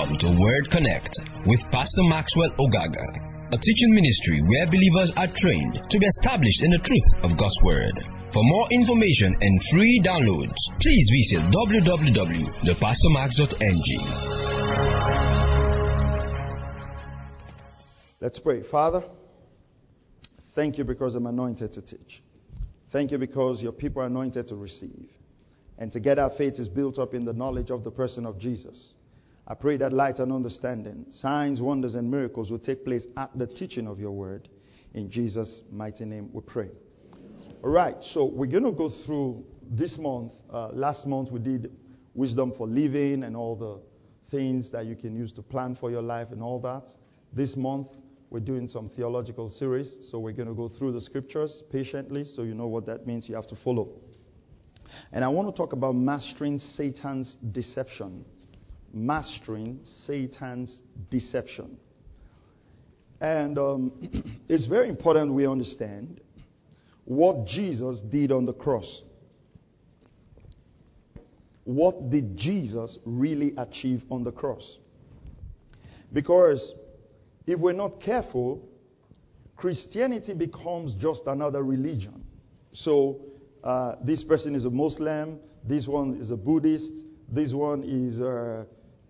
Welcome to Word Connect with Pastor Maxwell Ogaga, a teaching ministry where believers are trained to be established in the truth of God's Word. For more information and free downloads, please visit www.thepastormax.ng. Let's pray. Father, thank you because I'm anointed to teach. Thank you because your people are anointed to receive. And together our faith is built up in the knowledge of the person of Jesus. I pray that light and understanding, signs, wonders, and miracles will take place at the teaching of your word. In Jesus' mighty name we pray. All right, so we're going to go through this month. Uh, last month we did wisdom for living and all the things that you can use to plan for your life and all that. This month we're doing some theological series, so we're going to go through the scriptures patiently so you know what that means. You have to follow. And I want to talk about mastering Satan's deception. Mastering Satan's deception. And um, it's very important we understand what Jesus did on the cross. What did Jesus really achieve on the cross? Because if we're not careful, Christianity becomes just another religion. So uh, this person is a Muslim, this one is a Buddhist, this one is, uh,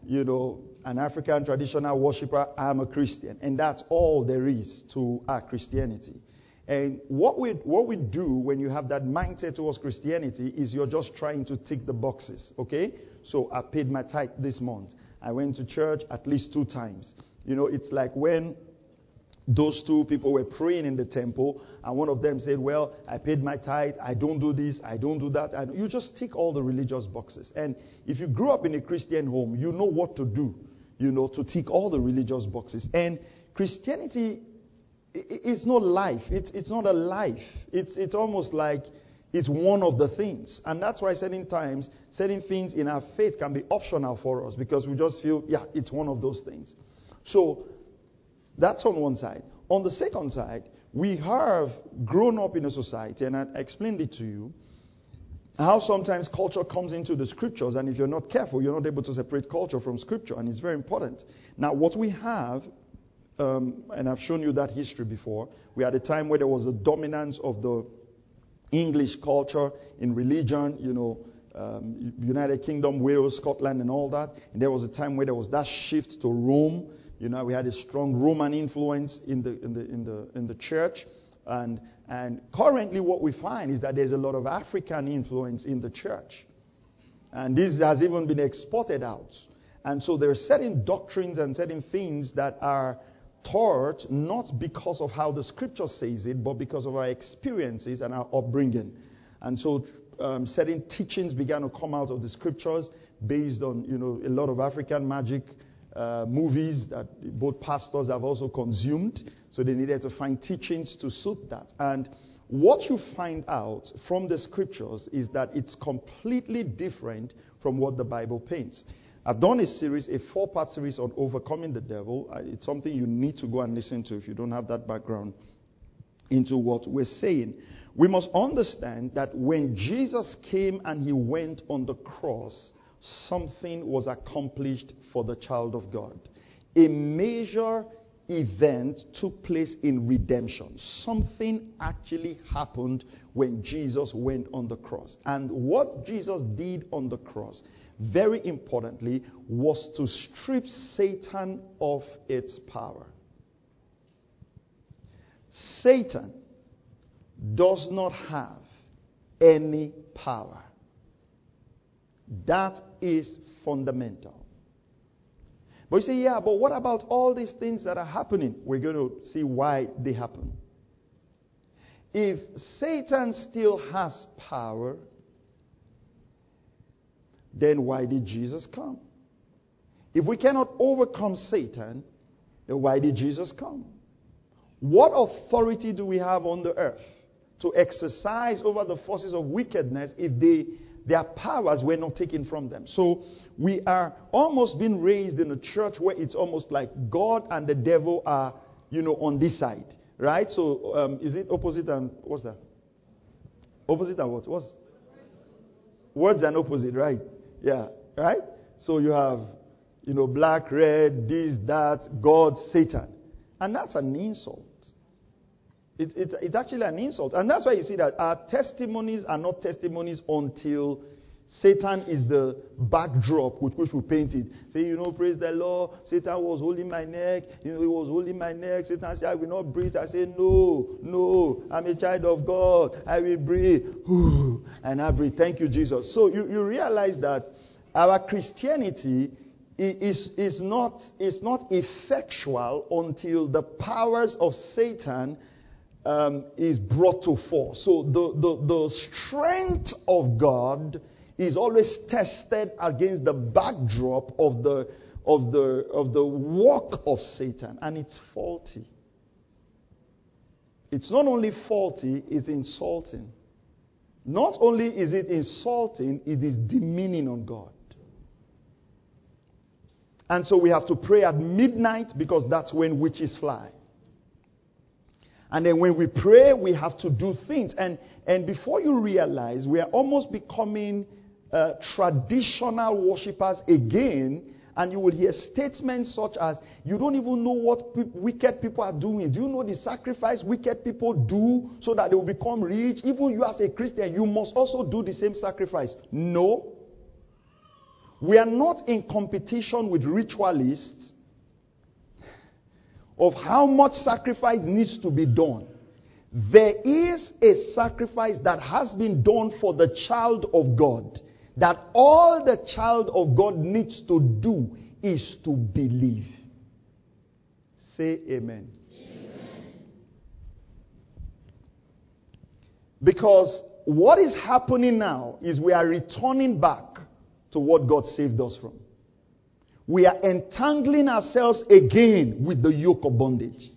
you know, an African traditional worshiper. I'm a Christian, and that's all there is to our Christianity. And what we what we do when you have that mindset towards Christianity is you're just trying to tick the boxes. Okay, so I paid my tithe this month. I went to church at least two times. You know, it's like when those two people were praying in the temple, and one of them said, Well, I paid my tithe, I don't do this, I don't do that. And you just tick all the religious boxes. And if you grew up in a Christian home, you know what to do, you know, to tick all the religious boxes. And Christianity is not life, it's, it's not a life. It's, it's almost like it's one of the things. And that's why certain times, certain things in our faith can be optional for us because we just feel, yeah, it's one of those things. So that's on one side. On the second side, we have grown up in a society, and I explained it to you, how sometimes culture comes into the scriptures, and if you're not careful, you're not able to separate culture from scripture, and it's very important. Now, what we have, um, and I've shown you that history before, we had a time where there was a dominance of the English culture in religion, you know, um, United Kingdom, Wales, Scotland, and all that. And there was a time where there was that shift to Rome you know, we had a strong Roman influence in the, in the, in the, in the church. And, and currently, what we find is that there's a lot of African influence in the church. And this has even been exported out. And so there are certain doctrines and certain things that are taught not because of how the scripture says it, but because of our experiences and our upbringing. And so um, certain teachings began to come out of the scriptures based on, you know, a lot of African magic uh, movies that both pastors have also consumed. So they needed to find teachings to suit that. And what you find out from the scriptures is that it's completely different from what the Bible paints. I've done a series, a four part series on overcoming the devil. It's something you need to go and listen to if you don't have that background into what we're saying. We must understand that when Jesus came and he went on the cross, something was accomplished for the child of God. A major event took place in redemption. Something actually happened when Jesus went on the cross. And what Jesus did on the cross, very importantly, was to strip Satan of its power. Satan does not have any power. That is fundamental. But you say, yeah, but what about all these things that are happening? We're going to see why they happen. If Satan still has power, then why did Jesus come? If we cannot overcome Satan, then why did Jesus come? What authority do we have on the earth to exercise over the forces of wickedness if they their powers were not taken from them. So we are almost being raised in a church where it's almost like God and the devil are, you know, on this side. Right? So um, is it opposite and what's that? Opposite and what? What's words and opposite, right? Yeah. Right? So you have you know, black, red, this, that, God, Satan. And that's an insult. It, it, it's actually an insult. And that's why you see that our testimonies are not testimonies until Satan is the backdrop with which we paint it. Say, you know, praise the Lord. Satan was holding my neck. You know, he was holding my neck. Satan said, I will not breathe. I say, no, no, I'm a child of God. I will breathe. And I breathe. Thank you, Jesus. So you, you realize that our Christianity is, is, not, is not effectual until the powers of Satan um, is brought to force. So the, the, the strength of God is always tested against the backdrop of the, of the, of the work of Satan, and it's faulty. It's not only faulty, it's insulting. Not only is it insulting, it is demeaning on God. And so we have to pray at midnight because that's when witches fly. And then when we pray, we have to do things. And, and before you realize, we are almost becoming uh, traditional worshippers again, and you will hear statements such as, You don't even know what pe- wicked people are doing. Do you know the sacrifice wicked people do so that they will become rich? Even you, as a Christian, you must also do the same sacrifice. No. We are not in competition with ritualists of how much sacrifice needs to be done. There is a sacrifice that has been done for the child of God that all the child of God needs to do is to believe. Say amen. amen. Because what is happening now is we are returning back to what God saved us from. We are entangling ourselves again with the yoke of bondage.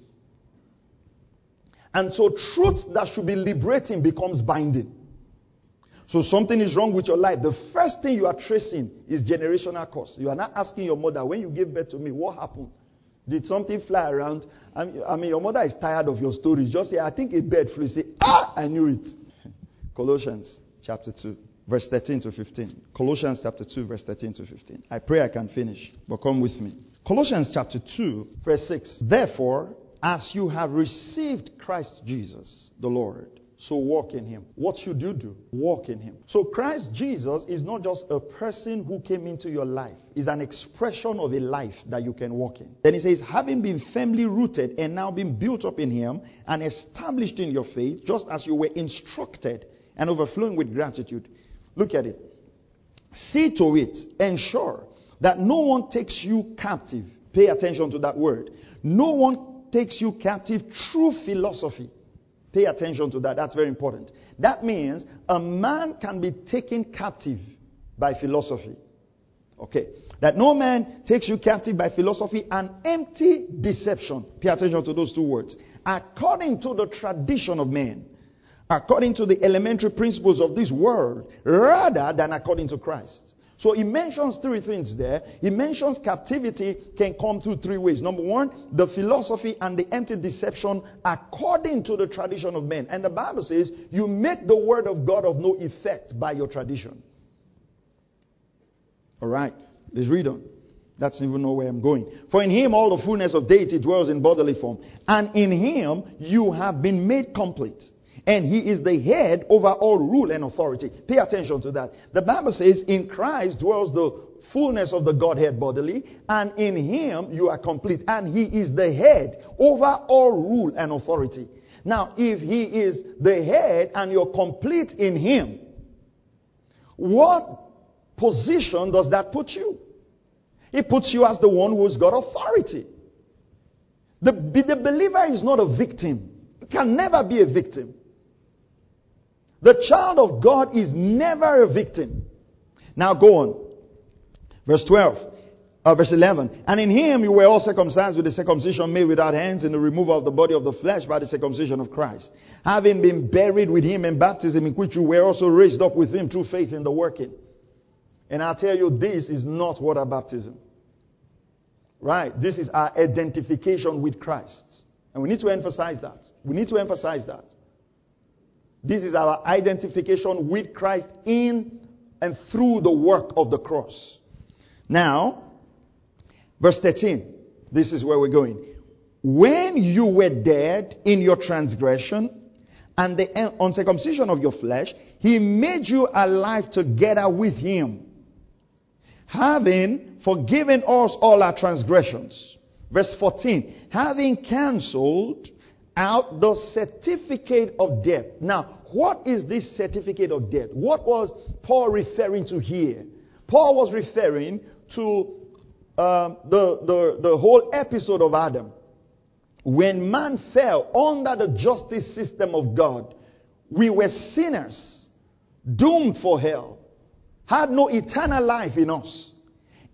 And so truth that should be liberating becomes binding. So something is wrong with your life. The first thing you are tracing is generational curse. You are not asking your mother, when you gave birth to me, what happened? Did something fly around? I mean, your mother is tired of your stories. Just say, I think a bird flew. Say, ah, I knew it. Colossians chapter 2, verse 13 to 15. Colossians chapter 2, verse 13 to 15. I pray I can finish, but come with me. Colossians chapter 2, verse 6. Therefore, as you have received Christ Jesus, the Lord, so walk in him. What should you do? Walk in him. So Christ Jesus is not just a person who came into your life. Is an expression of a life that you can walk in. Then he says, having been firmly rooted and now been built up in him and established in your faith, just as you were instructed and overflowing with gratitude. Look at it. See to it, ensure that no one takes you captive. Pay attention to that word. No one takes you captive through philosophy Pay attention to that. That's very important. That means a man can be taken captive by philosophy. Okay. That no man takes you captive by philosophy and empty deception. Pay attention to those two words. According to the tradition of men, according to the elementary principles of this world, rather than according to Christ. So he mentions three things there. He mentions captivity can come through three ways. Number one, the philosophy and the empty deception according to the tradition of men. And the Bible says you make the word of God of no effect by your tradition. All right, let's read on. That's even know where I'm going. For in him all the fullness of deity dwells in bodily form. And in him you have been made complete. And he is the head over all rule and authority. Pay attention to that. The Bible says, in Christ dwells the fullness of the Godhead bodily, and in him you are complete. And he is the head over all rule and authority. Now, if he is the head and you're complete in him, what position does that put you? It puts you as the one who's got authority. The, the believer is not a victim. Can never be a victim. The child of God is never a victim. Now go on. Verse 12. Uh, verse 11. And in him you were all circumcised with the circumcision made without hands in the removal of the body of the flesh by the circumcision of Christ. Having been buried with him in baptism in which you were also raised up with him through faith in the working. And I tell you, this is not water baptism. Right? This is our identification with Christ. And we need to emphasize that. We need to emphasize that. This is our identification with Christ in and through the work of the cross. Now, Verse 13. This is where we're going. When you were dead in your transgression and the uh, uncircumcision of your flesh, he made you alive together with him, having forgiven us all our transgressions. Verse 14. Having cancelled out the certificate of death. Now, what is this certificate of death? What was Paul referring to here? Paul was referring to um, the, the, the whole episode of Adam. When man fell under the justice system of God, we were sinners, doomed for hell, had no eternal life in us.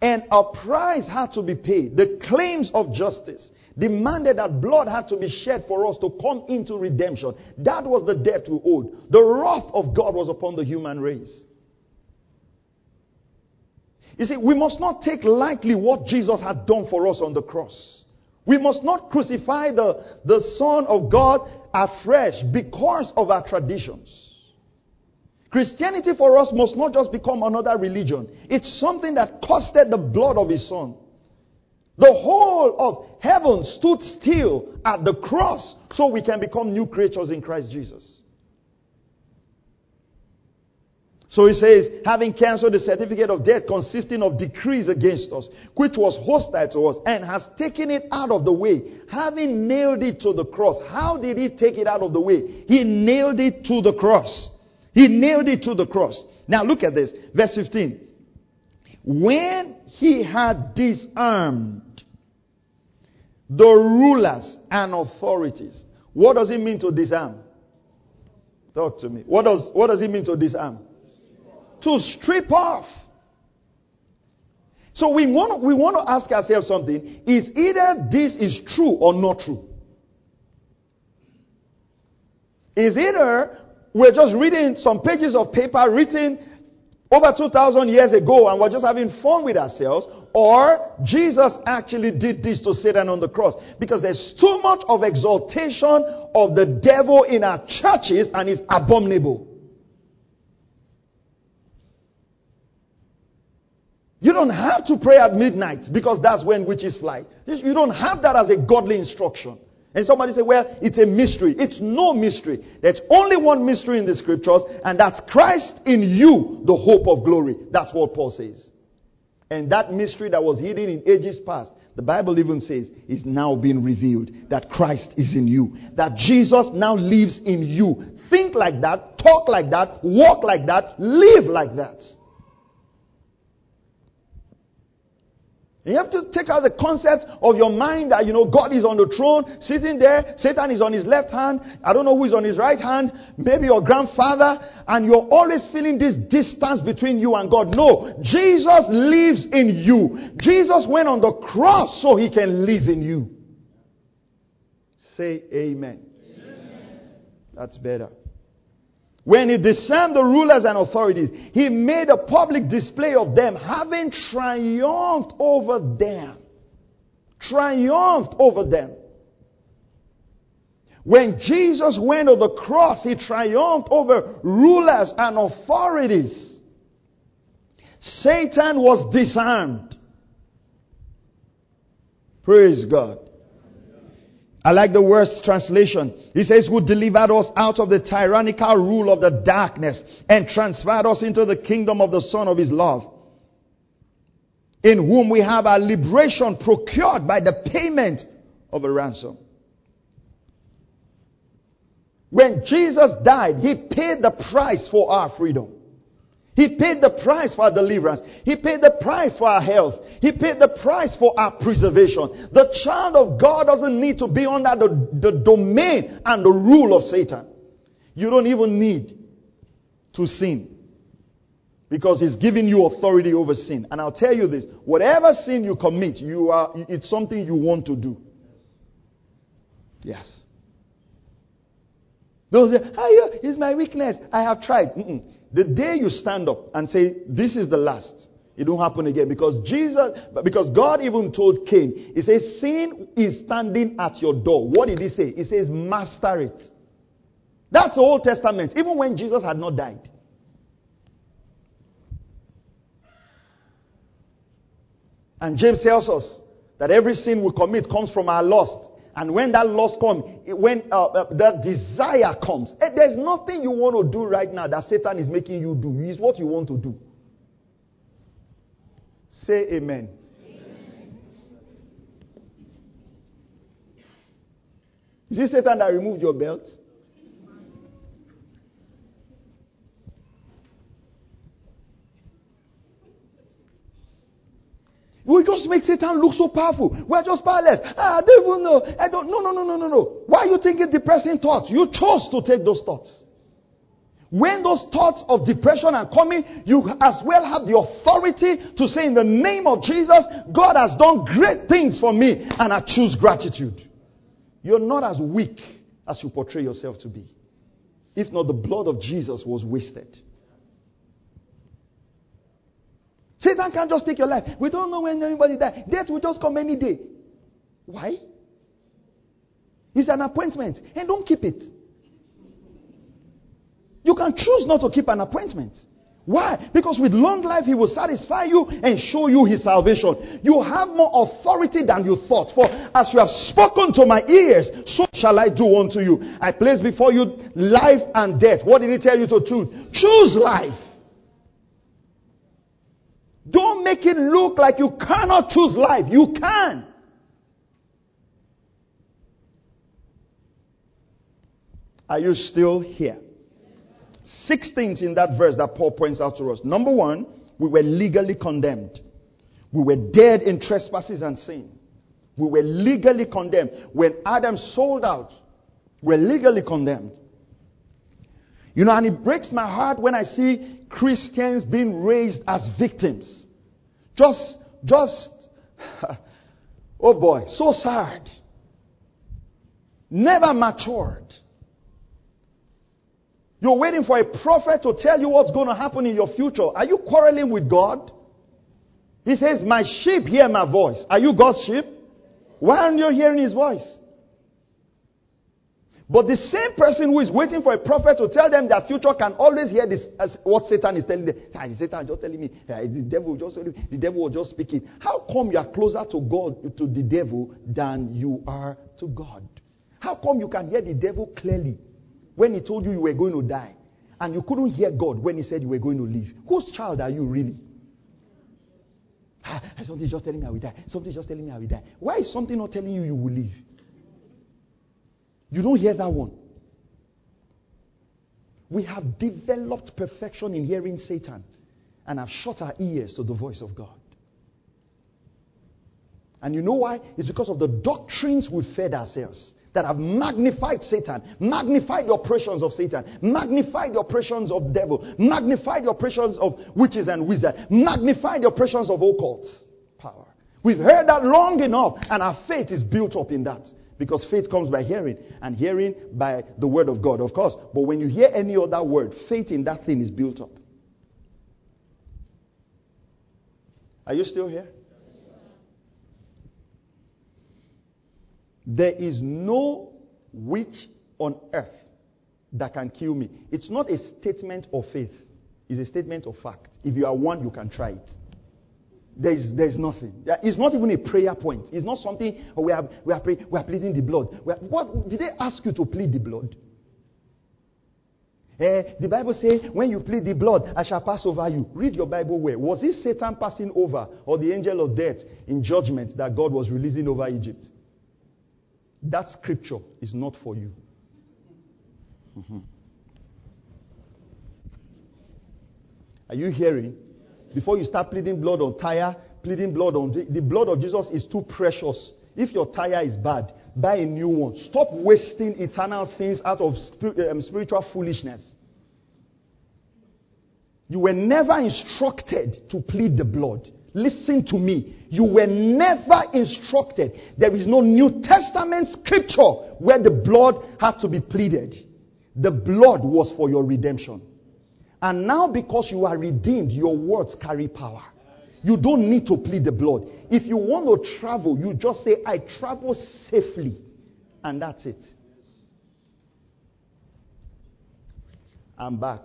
And a price had to be paid. The claims of justice demanded that blood had to be shed for us to come into redemption. That was the debt we owed. The wrath of God was upon the human race. You see, we must not take lightly what Jesus had done for us on the cross. We must not crucify the, the Son of God afresh because of our traditions. Christianity for us must not just become another religion. It's something that costed the blood of His Son. The whole of heaven stood still at the cross so we can become new creatures in Christ Jesus. So he says, having cancelled the certificate of debt consisting of decrees against us, which was hostile to us, and has taken it out of the way, having nailed it to the cross. How did he take it out of the way? He nailed it to the cross. He nailed it to the cross. Now look at this. Verse 15. When he had disarmed the rulers and authorities. What does it mean to disarm? Talk to me. What does, what does it mean to disarm? To strip off. So we want, we want to ask ourselves something. Is either this is true or not true? Is either we're just reading some pages of paper written over 2,000 years ago and we're just having fun with ourselves, or Jesus actually did this to Satan on the cross. Because there's too much of exaltation of the devil in our churches and it's abominable. You don't have to pray at midnight because that's when witches fly. You don't have that as a godly instruction. And somebody say, well, it's a mystery. It's no mystery. There's only one mystery in the scriptures, and that's Christ in you, the hope of glory. That's what Paul says. And that mystery that was hidden in ages past, the Bible even says, is now being revealed. That Christ is in you. That Jesus now lives in you. Think like that, talk like that, walk like that, live like that. You have to take out the concept of your mind that, you know, God is on the throne, sitting there, Satan is on his left hand, I don't know who is on his right hand, maybe your grandfather, and you're always feeling this distance between you and God. No, Jesus lives in you. Jesus went on the cross so he can live in you. Say amen. amen. That's better. When he disarmed the rulers and authorities, he made a public display of them, having triumphed over them. Triumphed over them. When Jesus went on the cross, he triumphed over rulers and authorities. Satan was disarmed. Praise God. I like the Wuest translation. He says, who delivered us out of the tyrannical rule of the darkness and transferred us into the kingdom of the Son of His love, in whom we have our liberation procured by the payment of a ransom. When Jesus died, He paid the price for our freedom. He paid the price for our deliverance. He paid the price for our health. He paid the price for our preservation. The child of God doesn't need to be under the, the domain and the rule of Satan. You don't even need to sin. Because he's giving you authority over sin. And I'll tell you this, whatever sin you commit, you are, it's something you want to do. Yes. Those say, oh, it's my weakness. I have tried. Mm-mm. The day you stand up and say, This is the last, it won't happen again. Because Jesus, because God even told Cain, He says, Sin is standing at your door. What did He say? He says, Master it. That's the Old Testament, even when Jesus had not died. And James tells us That every sin we commit comes from our lust. And when that lust comes, when uh, uh, that desire comes, eh, there's nothing you want to do right now that Satan is making you do. It's what you want to do. Say amen. amen. Is it Satan that removed your belt? We just make Satan look so powerful. We're just powerless. Ah, I don't even know. I don't. No, no, no, no, no, no. Why are you thinking depressing thoughts? You chose to take those thoughts. When those thoughts of depression are coming, you as well have the authority to say, in the name of Jesus, God has done great things for me, and I choose gratitude. You're not as weak as you portray yourself to be. If not, the blood of Jesus was wasted. Satan can't just take your life. We don't know when anybody dies. Death will just come any day. Why? It's an appointment. And don't keep it. You can choose not to keep an appointment. Why? Because with long life, He will satisfy you and show you His salvation. You have more authority than you thought. For as you have spoken to my ears, so shall I do unto you. I place before you life and death. What did He tell you to choose? Choose life. Don't make it look like you cannot choose life. You can. Are you still here? Six things in that verse that Paul points out to us. Number one, we were legally condemned. We were dead in trespasses and sin. We were legally condemned. When Adam sold out, we're legally condemned. You know, and it breaks my heart when I see Christians being raised as victims. Just, just, oh boy, so sad. Never matured. You're waiting for a prophet to tell you what's going to happen in your future. Are you quarreling with God? He says, My sheep hear my voice. Are you God's sheep? Why aren't you hearing his voice? But the same person who is waiting for a prophet to tell them their future can always hear this as what Satan is telling them. Ah, Satan just telling me, ah, the devil just the devil was just speaking. How come you are closer to God to the devil than you are to God? How come you can hear the devil clearly when he told you you were going to die, and you couldn't hear God when he said you were going to live? Whose child are you really? Ah, something is just telling me I will die. Something just telling me I will die. Why is something not telling you you will live? You don't hear that one. We have developed perfection in hearing Satan and have shut our ears to the voice of God. And you know why? It's because of the doctrines we fed ourselves that have magnified Satan, magnified the operations of Satan, magnified the operations of devil, magnified the operations of witches and wizards, magnified the operations of occults power. We've heard that long enough, and our faith is built up in that. Because faith comes by hearing, and hearing by the word of God, of course. But when you hear any other word, faith in that thing is built up. Are you still here? There is no witch on earth that can kill me. It's not a statement of faith, it's a statement of fact. If you are one, you can try it. There's, there's nothing. It's not even a prayer point. It's not something oh, we are, we are, pray, we are pleading the blood. Are, what, did they ask you to plead the blood? Eh, the Bible says, when you plead the blood, I shall pass over you. Read your Bible where? Was it Satan passing over or the angel of death in judgment that God was releasing over Egypt? That scripture is not for you. Mm-hmm. Are you hearing? Before you start pleading blood on tire, pleading blood on the blood of Jesus is too precious. If your tire is bad, buy a new one. Stop wasting eternal things out of um, spiritual foolishness. You were never instructed to plead the blood. Listen to me. You were never instructed. There is no New Testament scripture where the blood had to be pleaded. The blood was for your redemption. And now, because you are redeemed, your words carry power. You don't need to plead the blood. If you want to travel, you just say, I travel safely. And that's it. I'm back.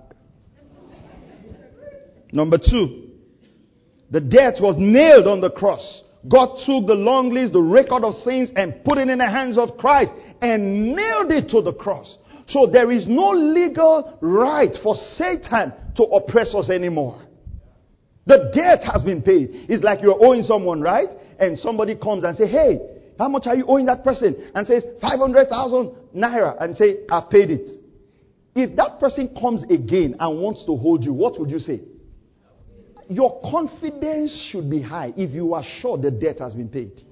Number two, the death was nailed on the cross. God took the long list, the record of sins, and put it in the hands of Christ and nailed it to the cross. So there is no legal right for Satan to oppress us anymore. The debt has been paid. It's like you're owing someone, right? And somebody comes and say, hey, how much are you owing that person? And says, 500,000 naira. And say, I've paid it. If that person comes again and wants to hold you, what would you say? Your confidence should be high if you are sure the debt has been paid.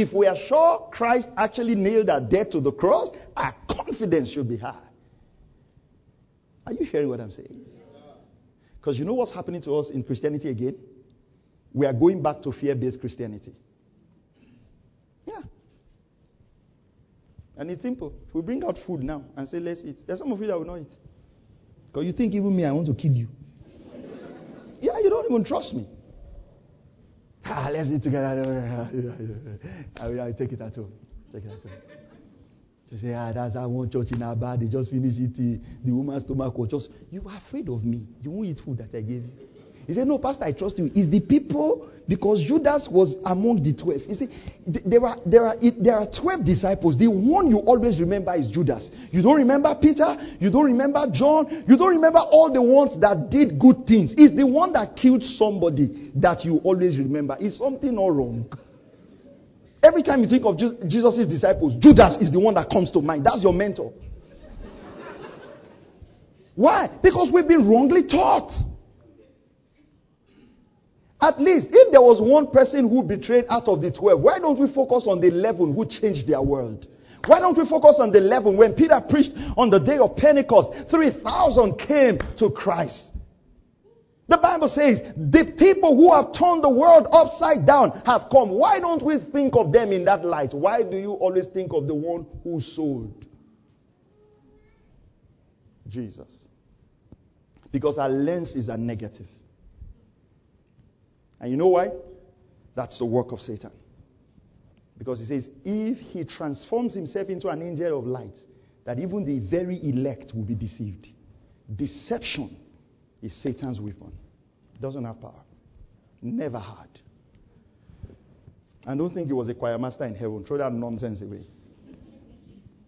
If we are sure Christ actually nailed our debt to the cross, our confidence should be high. Are you hearing what I'm saying? Because you know what's happening to us in Christianity again? We are going back to fear based Christianity. Yeah. And it's simple. If we bring out food now and say, let's eat, there's some of you that will not eat. Because you think, even me, I want to kill you. yeah, you don't even trust me. Ah, let's eat together. I will take it at home. Take it at home. They say, ah, that's our one church in Aba. They just finished eating. The woman's stomach was just. You are afraid of me. You won't eat food that I gave you. He said, No, Pastor, I trust you. It's the people, because Judas was among the 12. You see, there are, there, are, there are 12 disciples. The one you always remember is Judas. You don't remember Peter. You don't remember John. You don't remember all the ones that did good things. It's the one that killed somebody that you always remember. Is something all wrong? Every time you think of Jesus' disciples, Judas is the one that comes to mind. That's your mentor. Why? Because we've been wrongly taught. At least, if there was one person who betrayed out of the 12, why don't we focus on the 11 who changed their world? Why don't we focus on the 11 when Peter preached on the day of Pentecost, 3,000 came to Christ. The Bible says the people who have turned the world upside down have come. Why don't we think of them in that light? Why do you always think of the one who sold? Jesus. Because our lens is a negative. And you know why? That's the work of Satan. Because he says, if he transforms himself into an angel of light, that even the very elect will be deceived. Deception is Satan's weapon. It doesn't have power. Never had. And don't think he was a choir master in heaven. Throw that nonsense away.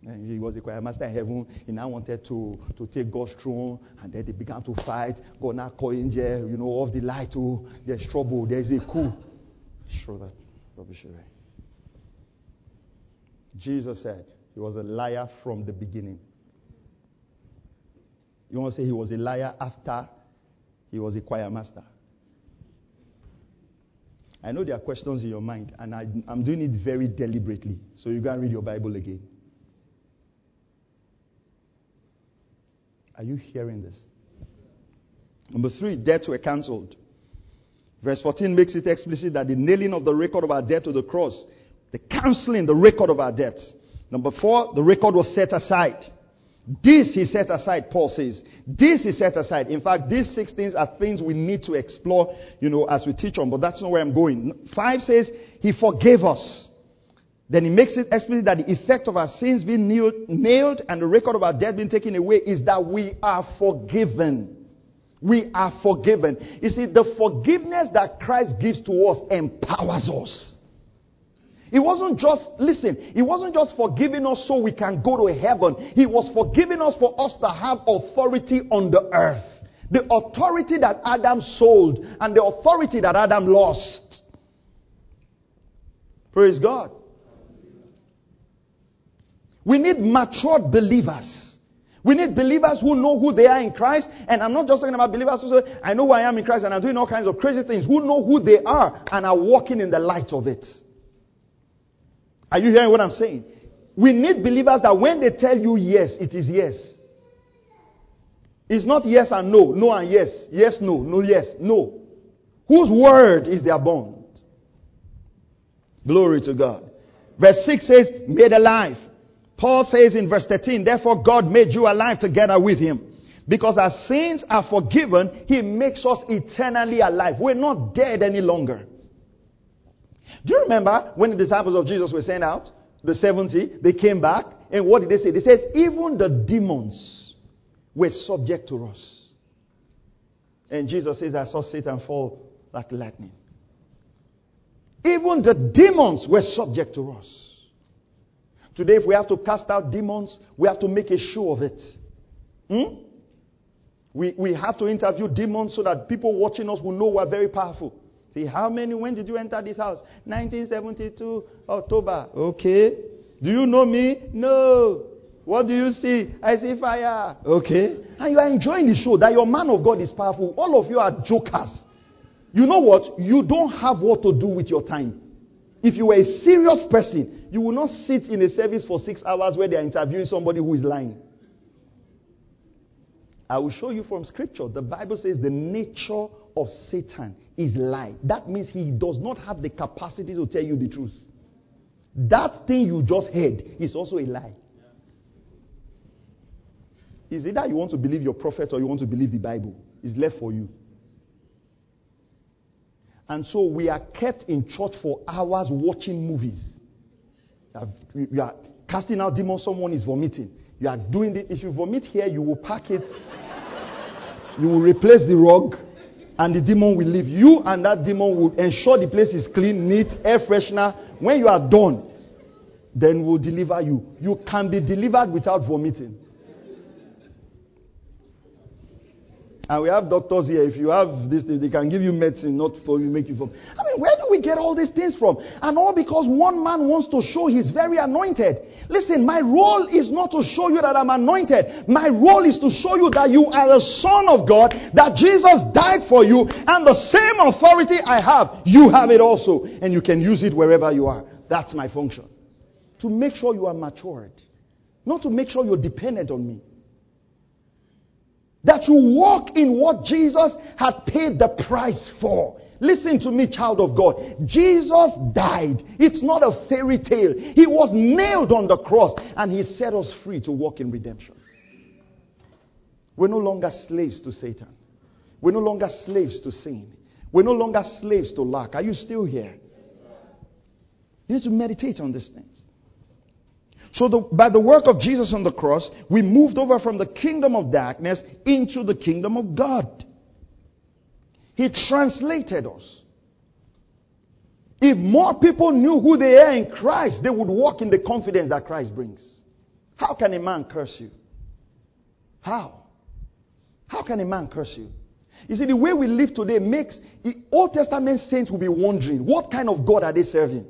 And he was a choir master in heaven. He now wanted to, to take God's throne. And then they began to fight. God now call angel, you know, off the light. Oh, there's trouble. There's a coup. Throw that rubbish away. Jesus said he was a liar from the beginning. You want to say he was a liar after he was a choir master? I know there are questions in your mind, and I, am doing it very deliberately. So you go and read your Bible again. Are you hearing this? Number three, debts were cancelled. Verse 14 makes it explicit that the nailing of the record of our debt to the cross, the cancelling the record of our debts. Number four, the record was set aside. This he set aside, Paul says. This is set aside. In fact, these six things are things we need to explore, you know, as we teach on, but that's not where I'm going. Five says, he forgave us. Then he makes it explicit that the effect of our sins being nailed and the record of our debt being taken away is that we are forgiven. We are forgiven. You see, the forgiveness that Christ gives to us empowers us. It wasn't just, listen, it wasn't just forgiving us so we can go to heaven. He was forgiving us for us to have authority on the earth. The authority that Adam sold and the authority that Adam lost. Praise God. We need matured believers. We need believers who know who they are in Christ. And I'm not just talking about believers who say, I know who I am in Christ and I'm doing all kinds of crazy things. Who know who they are and are walking in the light of it. Are you hearing what I'm saying? We need believers that when they tell you yes, it is yes. It's not yes and no, no and yes, yes, no, no, yes, no. Whose word is their bond? Glory to God. Verse 6 says, made alive. Paul says in verse 13, therefore God made you alive together with him. Because our sins are forgiven, he makes us eternally alive. We're not dead any longer. Do you remember when the disciples of Jesus were sent out? The 70, they came back, and what did they say? They said, even the demons were subject to us. And Jesus says, I saw Satan fall like lightning. Even the demons were subject to us. Today, if we have to cast out demons, we have to make a show of it. Hmm? We, we have to interview demons so that people watching us will know we're very powerful. See, how many, when did you enter this house? 1972, October. Okay. Do you know me? No. What do you see? I see fire. Okay. And you are enjoying the show that your man of God is powerful. All of you are jokers. You know what? You don't have what to do with your time. If you were a serious person, you will not sit in a service for six hours where they are interviewing somebody who is lying. I will show you from scripture. The Bible says the nature of Satan is lie. That means he does not have the capacity to tell you the truth. That thing you just heard is also a lie. Is it that you want to believe your prophet or you want to believe the Bible? It's left for you. And so we are kept in church for hours watching movies. You are casting out demons, someone is vomiting. You are doing it. If you vomit here, you will pack it you will replace the rug and the demon will leave. You and that demon will ensure the place is clean, neat, air freshener. When you are done, then we'll deliver you. You can be delivered without vomiting. And we have doctors here. If you have this, they can give you medicine, not for make you from. I mean, where do we get all these things from? And all because one man wants to show he's very anointed. Listen, my role is not to show you that I'm anointed. My role is to show you that you are the son of God, that Jesus died for you, and the same authority I have, you have it also, and you can use it wherever you are. That's my function. To make sure you are matured, not to make sure you're dependent on me. That you walk in what Jesus had paid the price for. Listen to me, child of God. Jesus died. It's not a fairy tale. He was nailed on the cross and he set us free to walk in redemption. We're no longer slaves to Satan. We're no longer slaves to sin. We're no longer slaves to lack. Are you still here? You need to meditate on these things. So the, by the work of Jesus on the cross, we moved over from the kingdom of darkness into the kingdom of God. He translated us. If more people knew who they are in Christ, they would walk in the confidence that Christ brings. How can a man curse you? How? How can a man curse you? You see, the way we live today makes the Old Testament saints will be wondering, what kind of God are they serving?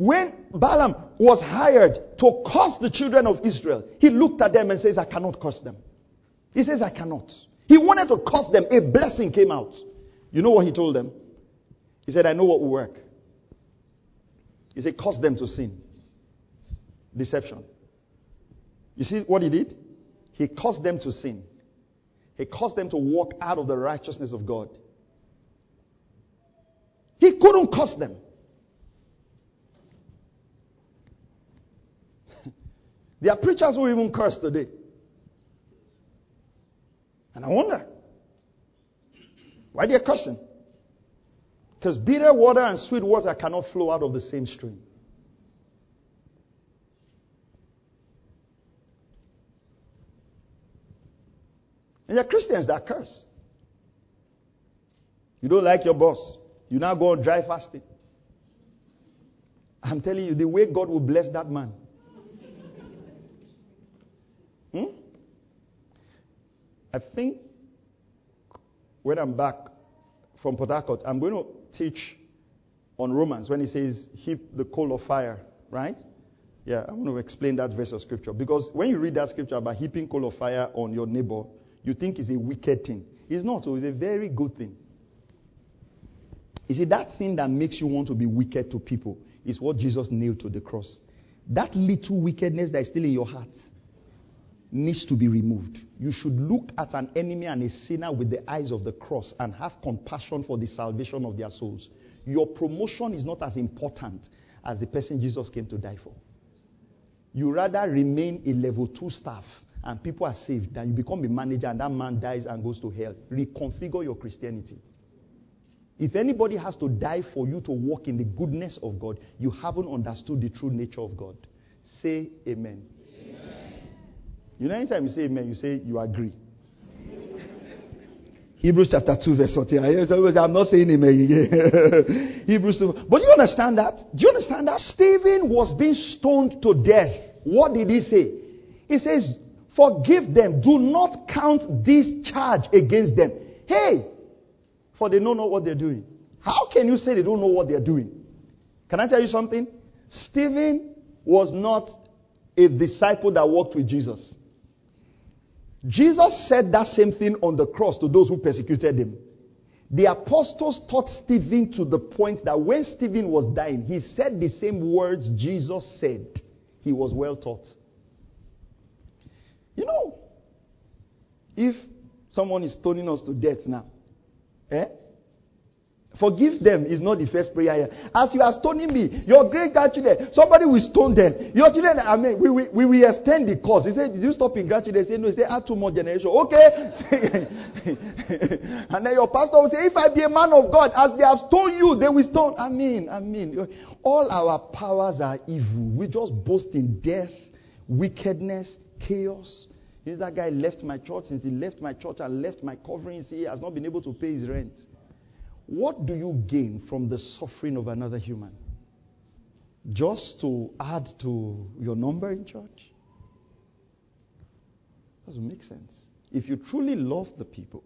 When Balaam was hired to curse the children of Israel, he looked at them and says, I cannot curse them. He says, I cannot. He wanted to curse them. A blessing came out. You know what he told them? He said, I know what will work. He said, curse them to sin. Deception. You see what he did? He caused them to sin. He caused them to walk out of the righteousness of God. He couldn't curse them. There are preachers who even curse today. And I wonder, why they're cursing? Because bitter water and sweet water cannot flow out of the same stream. And there are Christians that curse. You don't like your boss. You now go on dry fasting. I'm telling you, the way God will bless that man. Hmm? I think when I'm back from Port Harcourt, I'm going to teach on Romans when he says, heap the coal of fire, right? Yeah, I want to explain that verse of scripture. Because when you read that scripture about heaping coal of fire on your neighbor, you think it's a wicked thing. It's not, so it's a very good thing. You see, that thing that makes you want to be wicked to people is what Jesus nailed to the cross. That little wickedness that is still in your heart needs to be removed. You should look at an enemy and a sinner with the eyes of the cross and have compassion for the salvation of their souls. Your promotion is not as important as the person Jesus came to die for. You rather remain a level two staff and people are saved than you become a manager and that man dies and goes to hell. Reconfigure your Christianity. If anybody has to die for you to walk in the goodness of God, you haven't understood the true nature of God. Say amen. You know, anytime you say amen, you say you agree. Hebrews chapter 2, verse 14. I'm not saying amen. Hebrews 2. But you understand that? Do you understand that? Stephen was being stoned to death. What did he say? He says, Forgive them. Do not count this charge against them. Hey, for they don't know what they're doing. How can you say they don't know what they're doing? Can I tell you something? Stephen was not a disciple that walked with Jesus. Jesus said that same thing on the cross to those who persecuted him. The apostles taught Stephen to the point that when Stephen was dying, he said the same words Jesus said. He was well taught. You know, if someone is stoning us to death now, eh? Forgive them is not the first prayer here. As you are stoning me, your great grandchildren, somebody will stone them. Your children, I mean, we, we, we will extend the course. He said, Did you stop in grandchildren? He said, No, he said, Add two more generations. Okay. and then your pastor will say, If I be a man of God, as they have stoned you, they will stone. I mean, I mean, all our powers are evil. We just boast in death, wickedness, chaos. Is that guy left my church since he left my church and left my coverings. He has not been able to pay his rent. What do you gain from the suffering of another human? Just to add to your number in church? Doesn't make sense. If you truly love the people,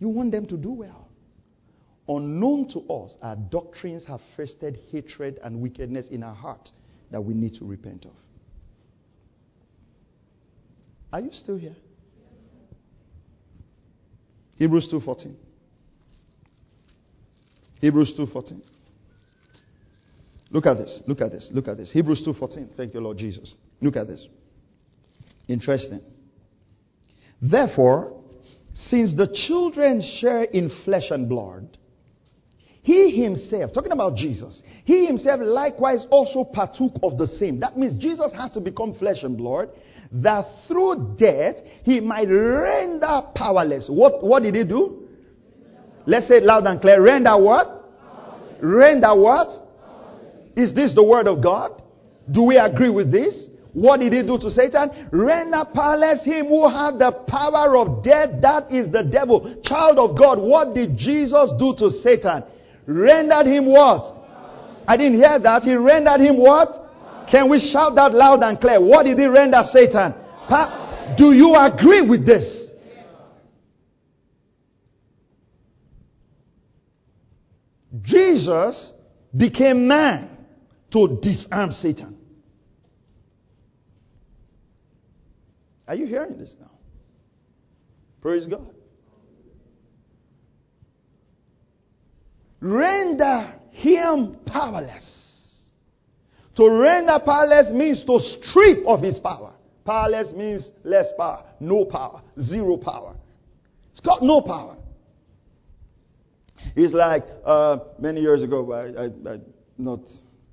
you want them to do well. Unknown to us, our doctrines have fostered hatred and wickedness in our heart that we need to repent of. Are you still here? Hebrews 2:14. Hebrews 2:14. Look at this. Look at this. Look at this. Hebrews 2:14. Thank you, Lord Jesus. Look at this. Interesting. Therefore, since the children share in flesh and blood, he himself, talking about Jesus, he himself likewise also partook of the same. That means Jesus had to become flesh and blood, that through death he might render powerless. What, what did he do? Let's say it loud and clear. Render what? Render what? Is this the word of God? Do we agree with this? What did he do to Satan? Render powerless him who had the power of death. That is the devil. Child of God, what did Jesus do to Satan? Rendered him what? I didn't hear that. He rendered him what? Can we shout that loud and clear? What did he render Satan? Pa- do you agree with this? Jesus became man to disarm Satan. Are you hearing this now? Praise God. Render him powerless. To render powerless means to strip of his power. Powerless means less power, no power, zero power. It's got no power. It's like uh, many years ago, I, I, I not,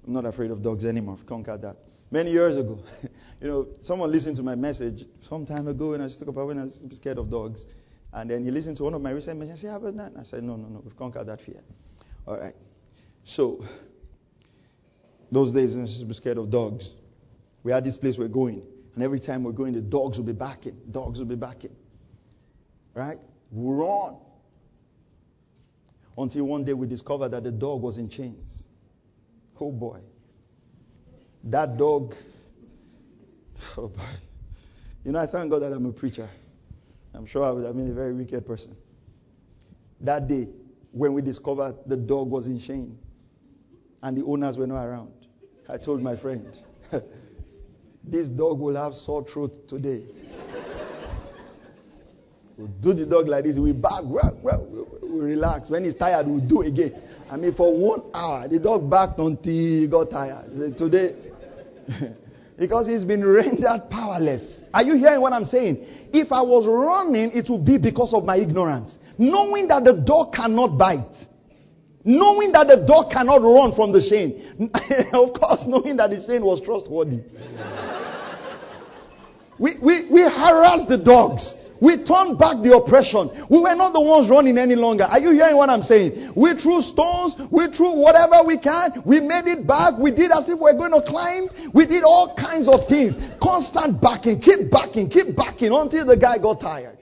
I'm not afraid of dogs anymore. I've conquered that. Many years ago, you know, someone listened to my message some time ago when I spoke about when I was scared of dogs. And then he listened to one of my recent messages. I said, How about that? I said, No, no, no, we've conquered that fear. All right. So, those days I used to be scared of dogs, we had this place we're going. And every time we're going, the dogs will be backing. Dogs will be backing. Right? We run. Until one day we discovered that the dog was in chains. Oh boy. That dog, oh boy. You know, I thank God that I'm a preacher. I'm sure I would have been a very wicked person. That day, when we discovered the dog was in chains and the owners were not around, I told my friend, this dog will have sore throat today. we'll do the dog like this, we bark, well, well, relax. When he's tired, we'll do again. I mean, for one hour, the dog barked until he got tired. Today, because he's been rendered powerless. Are you hearing what I'm saying? If I was running, it would be because of my ignorance. Knowing that the dog cannot bite. Knowing that the dog cannot run from the chain. of course, knowing that the chain was trustworthy. we, we, we harass the dogs. We turned back the oppression. We were not the ones running any longer. Are you hearing what I'm saying? We threw stones. We threw whatever we can. We made it back. We did as if we are going to climb. We did all kinds of things. Constant backing. Keep backing. Keep backing until the guy got tired.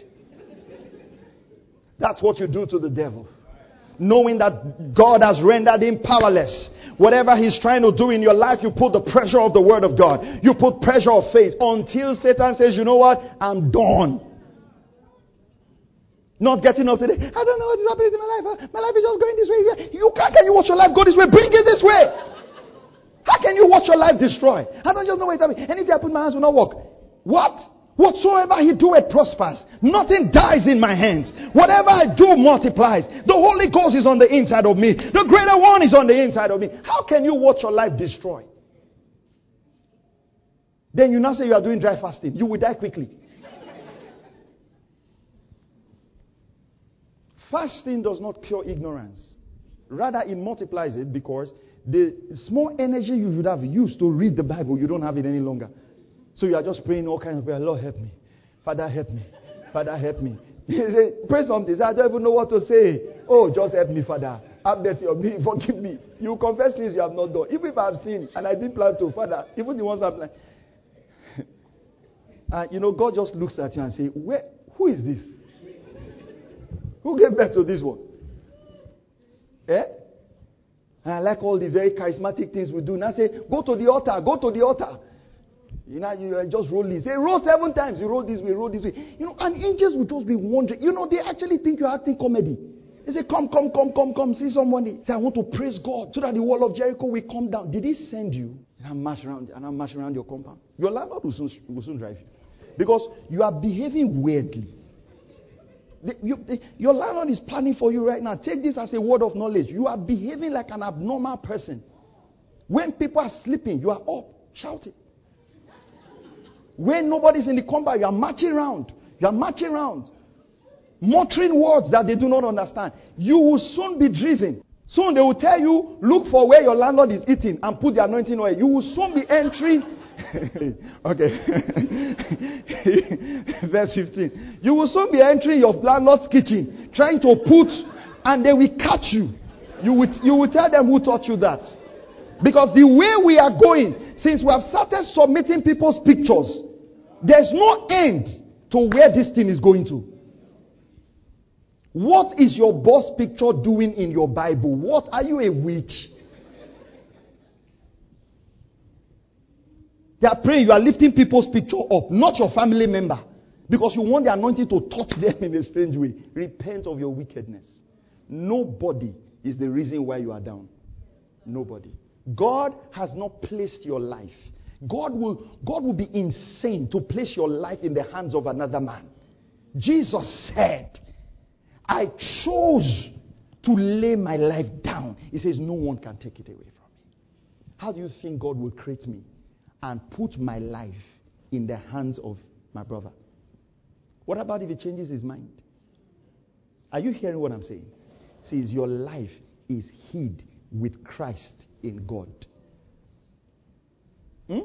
That's what you do to the devil. Knowing that God has rendered him powerless. Whatever he's trying to do in your life, you put the pressure of the word of God. You put pressure of faith until Satan says, you know what? I'm done. Not getting up today. I don't know what is happening in my life. My life is just going this way. You can't, can you watch your life go this way? Bring it this way. How can you watch your life destroy? I don't just know what happening. Anything I put my hands will not work. What? Whatsoever he doeth prospers. Nothing dies in my hands. Whatever I do multiplies. The Holy Ghost is on the inside of me. The greater one is on the inside of me. How can you watch your life destroy? Then you now say you are doing dry fasting. You will die quickly. Fasting does not cure ignorance. Rather, it multiplies it because the small energy you should have used to read the Bible, you don't have it any longer. So you are just praying all kinds of prayer. Lord, help me. Father, help me. Father, help me. You say, pray something. I don't even know what to say. Oh, just help me, Father. Have mercy on me. Forgive me. You confess things you have not done. Even if I have sinned and I didn't plan to, Father, even the ones I've like. and you know, God just looks at you and say, Where who is this? Who gave birth to this one? Eh? And I like all the very charismatic things we do. Now say, go to the altar, go to the altar. You know, you just roll this. Say, roll seven times. You roll this way, roll this way. You know, and angels will just be wondering. You know, they actually think you're acting comedy. They say, come, come, come, come, come, see somebody. Say, I want to praise God so that the wall of Jericho will come down. Did he send you? And I march around, and I march around your compound. Your landlord will soon, will soon drive you. Because you are behaving weirdly. You, your landlord is planning for you right now. Take this as a word of knowledge. You are behaving like an abnormal person. When people are sleeping, you are up shouting. When nobody's in the combat, you are marching around. You are marching around. Muttering words that they do not understand. You will soon be driven. Soon they will tell you, look for where your landlord is eating and put the anointing oil. You will soon be entering okay. Verse 15. You will soon be entering your landlord's kitchen, trying to put, and they will catch you. You will, you will tell them who taught you that. Because the way we are going, since we have started submitting people's pictures, there's no end to where this thing is going to. What is your boss picture doing in your Bible? What are you a witch? They are praying, you are lifting people's picture up, not your family member. Because you want the anointing to touch them in a strange way. Repent of your wickedness. Nobody is the reason why you are down. Nobody. God has not placed your life. God will, God will be insane to place your life in the hands of another man. Jesus said, I chose to lay my life down. He says, No one can take it away from me. How do you think God will create me? And put my life in the hands of my brother. What about if he changes his mind? Are you hearing what I'm saying? Says your life is hid with Christ in God. Hmm?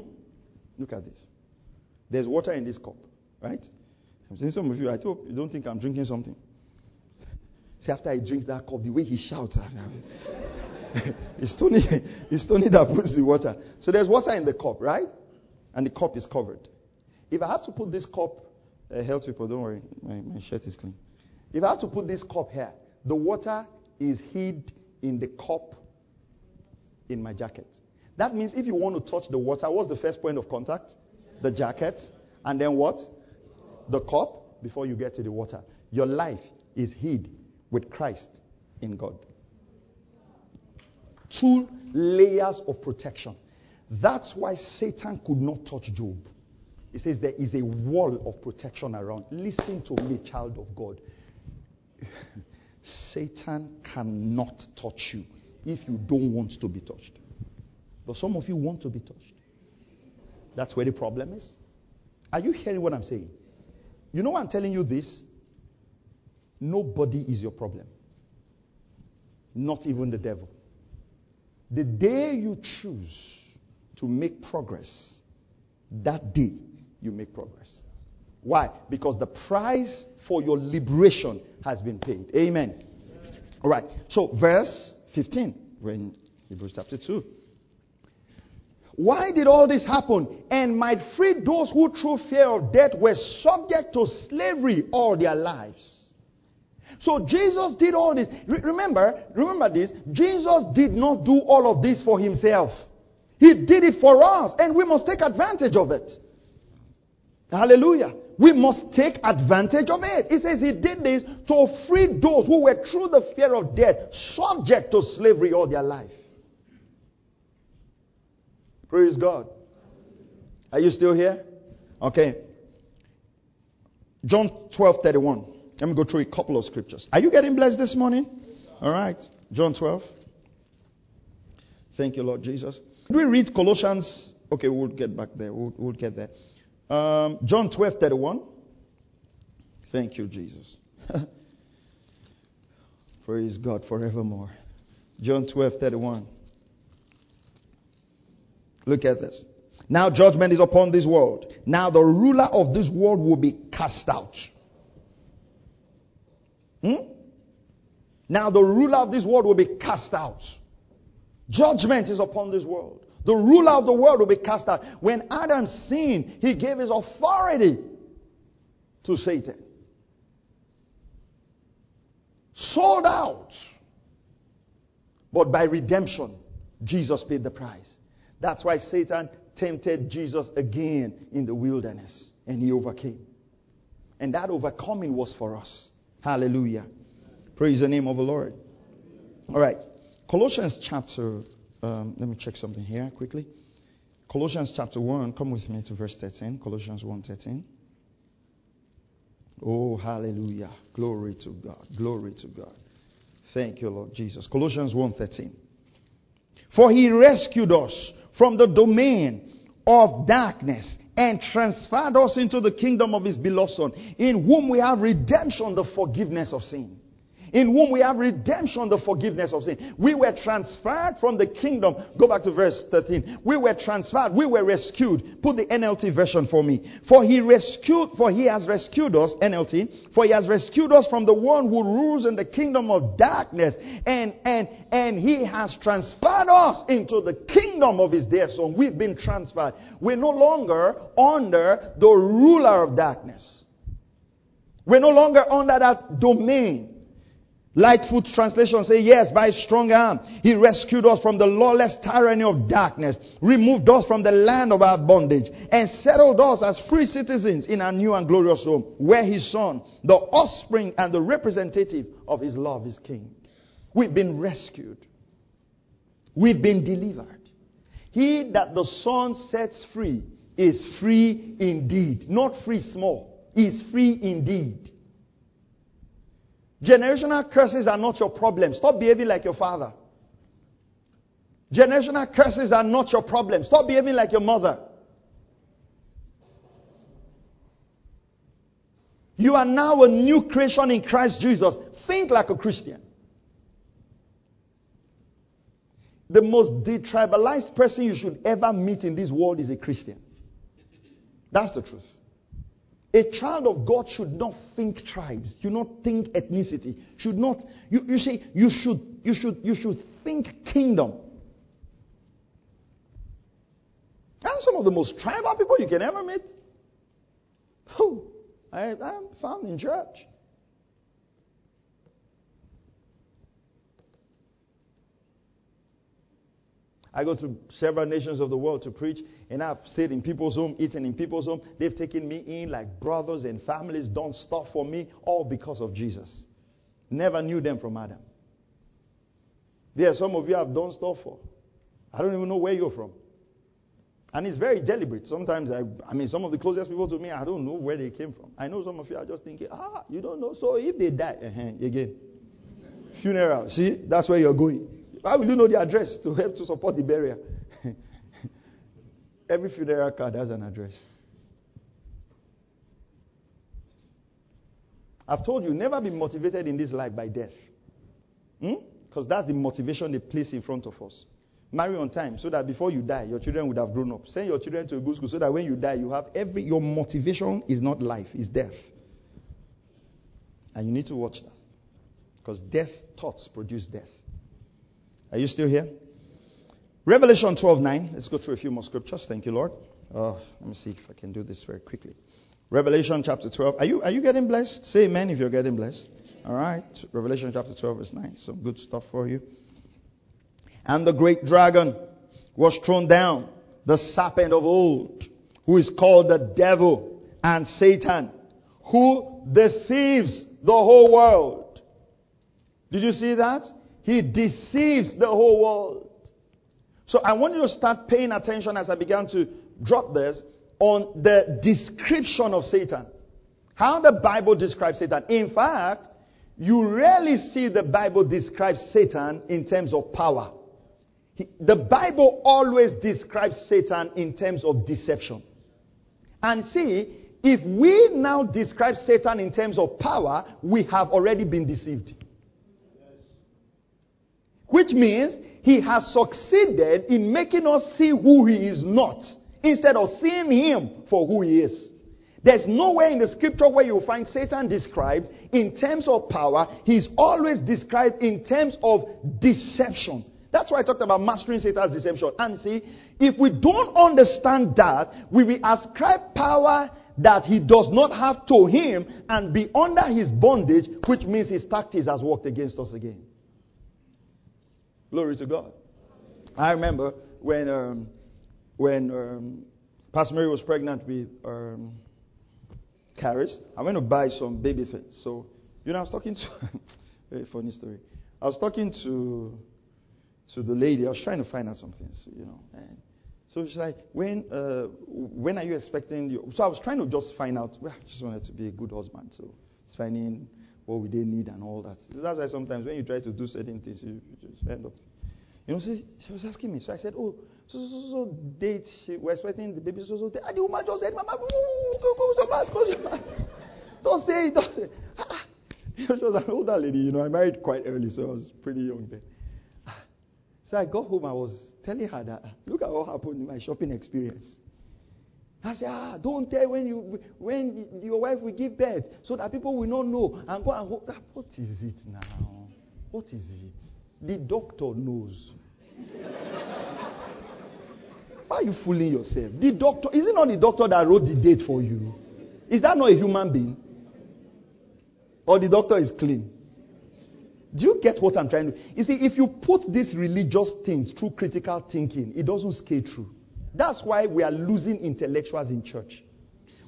Look at this. There's water in this cup, right? I'm saying some of you, I hope you don't think I'm drinking something. See, after he drinks that cup, the way he shouts, it's Tony, it's Tony that puts the water. So there's water in the cup, right? And the cup is covered. If I have to put this cup, uh, help people, don't worry, my, my shirt is clean. If I have to put this cup here, the water is hid in the cup in my jacket. That means if you want to touch the water, what's the first point of contact? The jacket. And then what? The cup before you get to the water. Your life is hid with Christ in God two layers of protection. That's why Satan could not touch Job. He says there is a wall of protection around. Listen to me, child of God. Satan cannot touch you if you don't want to be touched. But some of you want to be touched. That's where the problem is. Are you hearing what I'm saying? You know I'm telling you this? Nobody is your problem. Not even the devil. The day you choose to make progress, that day you make progress. Why? Because the price for your liberation has been paid. Amen. All right. So, verse 15, we're in Hebrews chapter 2. Why did all this happen? And might free those who through fear of death were subject to slavery all their lives. So Jesus did all this. Re- remember, remember this. Jesus did not do all of this for himself. He did it for us, and we must take advantage of it. Hallelujah. We must take advantage of it. He says he did this to free those who were through the fear of death, subject to slavery all their life. Praise God. Are you still here? Okay. John 12 31. Let me go through a couple of scriptures. Are you getting blessed this morning? All right. John 12. Thank you, Lord Jesus. Did we read Colossians? Okay, we'll get back there. We'll, we'll get there. Um, John 12 31. Thank you, Jesus. Praise God forevermore. John 12 31. Look at this. Now judgment is upon this world. Now the ruler of this world will be cast out. Hmm? Now the ruler of this world will be cast out. Judgment is upon this world. The ruler of the world will be cast out. When Adam sinned, he gave his authority to Satan. Sold out. But by redemption, Jesus paid the price. That's why Satan tempted Jesus again in the wilderness and he overcame. And that overcoming was for us. Hallelujah. Praise the name of the Lord. All right. Colossians chapter, um, let me check something here quickly. Colossians chapter 1, come with me to verse 13. Colossians 1 13. Oh, hallelujah. Glory to God. Glory to God. Thank you, Lord Jesus. Colossians 1 13. For he rescued us from the domain of darkness and transferred us into the kingdom of his beloved son, in whom we have redemption, the forgiveness of sin in whom we have redemption, the forgiveness of sin. We were transferred from the kingdom. Go back to verse 13. We were transferred. We were rescued. Put the NLT version for me. For he rescued, for he has rescued us, NLT, for he has rescued us from the one who rules in the kingdom of darkness and, and, and he has transferred us into the kingdom of his dear son. We've been transferred. We're no longer under the ruler of darkness. We're no longer under that domain. Lightfoot translation say, yes, by strong arm, he rescued us from the lawless tyranny of darkness, removed us from the land of our bondage, and settled us as free citizens in our new and glorious home, where his son, the offspring and the representative of his love is king. We've been rescued. We've been delivered. He that the son sets free is free indeed. Not free small. Is free indeed. Generational curses are not your problem. Stop behaving like your father. Generational curses are not your problem. Stop behaving like your mother. You are now a new creation in Christ Jesus. Think like a Christian. The most detribalized person you should ever meet in this world is a Christian. That's the truth. A child of God should not think tribes, should not think ethnicity, should not, you, you see, you should, you should, you should think kingdom. And some of the most tribal people you can ever meet. Who? I, I'm found in church. I go to several nations of the world to preach, and I've stayed in people's home, eaten in people's home. They've taken me in like brothers and families, done stuff for me, all because of Jesus. Never knew them from Adam. There, some of you I've done stuff for. I don't even know where you're from. And it's very deliberate. Sometimes, I, I mean, some of the closest people to me, I don't know where they came from. I know some of you are just thinking, ah, you don't know. So if they die, uh-huh, again, funeral. See, that's where you're going. How will you know the address to help to support the burial? Every funeral card has an address. I've told you, never be motivated in this life by death. Because hmm? that's the motivation they place in front of us. Marry on time so that before you die, your children would have grown up. Send your children to a good school so that when you die, you have every. Your motivation is not life, it's death. And you need to watch that. Because death thoughts produce death. Are you still here? Revelation 12 9. Let's go through a few more scriptures. Thank you, Lord. Oh, let me see if I can do this very quickly. Revelation chapter 12. Are you, are you getting blessed? Say amen if you're getting blessed. All right. Revelation chapter 12, verse 9. Some good stuff for you. And the great dragon was thrown down, the serpent of old, who is called the devil and Satan, who deceives the whole world. Did you see that? He deceives the whole world. So I want you to start paying attention as I began to drop this on the description of Satan. How the Bible describes Satan. In fact, you rarely see the Bible describe Satan in terms of power. He, the Bible always describes Satan in terms of deception. And see, if we now describe Satan in terms of power, we have already been deceived. Which means he has succeeded in making us see who he is not instead of seeing him for who he is. There's nowhere in the scripture where you find Satan described in terms of power. He's always described in terms of deception. That's why I talked about mastering Satan's deception. And see, if we don't understand that, we will ascribe power that he does not have to him and be under his bondage, which means his tactics has worked against us again. Glory to God. I remember when um, when um, Pastor Mary was pregnant with um, Caris, I went to buy some baby things. So, you know, I was talking to, very funny story. I was talking to, to the lady. I was trying to find out some things, you know. And so she's like, when, uh, when are you expecting? So I was trying to just find out. Well, I just wanted to be a good husband. So it's finding what we they need and all that. That's why sometimes when you try to do certain things, you, just end up. You know, she, was asking me. So I said, oh, so, so, so, date, she, we're expecting the baby, so, so, date. And the woman just said, Mama, close your mouth. Don't say it, don't say it. she was an older lady, you know, I married quite early, so I was pretty young then. So I got home, I was telling her that, look at what happened in my shopping experience. I say, ah, don't tell when you when your wife will give birth so that people will not know and go and hope. What is it now? What is it? The doctor knows. Why are you fooling yourself? The doctor, is it not the doctor that wrote the date for you? Is that not a human being? Or the doctor is clean? Do you get what I'm trying to? You see, if you put these religious things through critical thinking, it doesn't scale through. That's why we are losing intellectuals in church.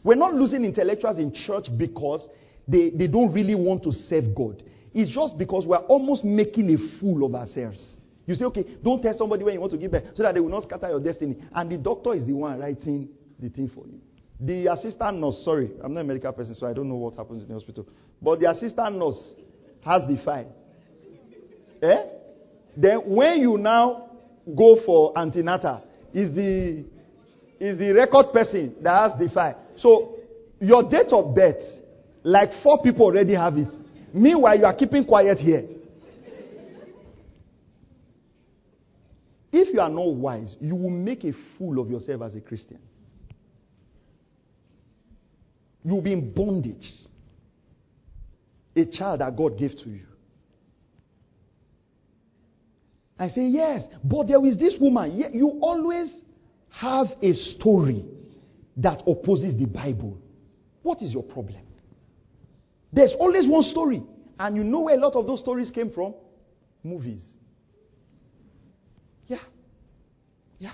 We're not losing intellectuals in church because they, they don't really want to serve God. It's just because we're almost making a fool of ourselves. You say, okay, don't tell somebody when you want to give birth so that they will not scatter your destiny. And the doctor is the one writing the thing for you. The assistant nurse, sorry, I'm not a medical person, so I don't know what happens in the hospital. But the assistant nurse has the file. Eh? Then when you now go for antenatal, is the is the record person that has the file. So your date of birth, like four people already have it. Meanwhile, you are keeping quiet here. If you are not wise, you will make a fool of yourself as a Christian. You will be in bondage. A child that God gave to you. I say, yes, but there is this woman. You always have a story that opposes the Bible. What is your problem? There's always one story. And you know where a lot of those stories came from? Movies. Yeah. Yeah.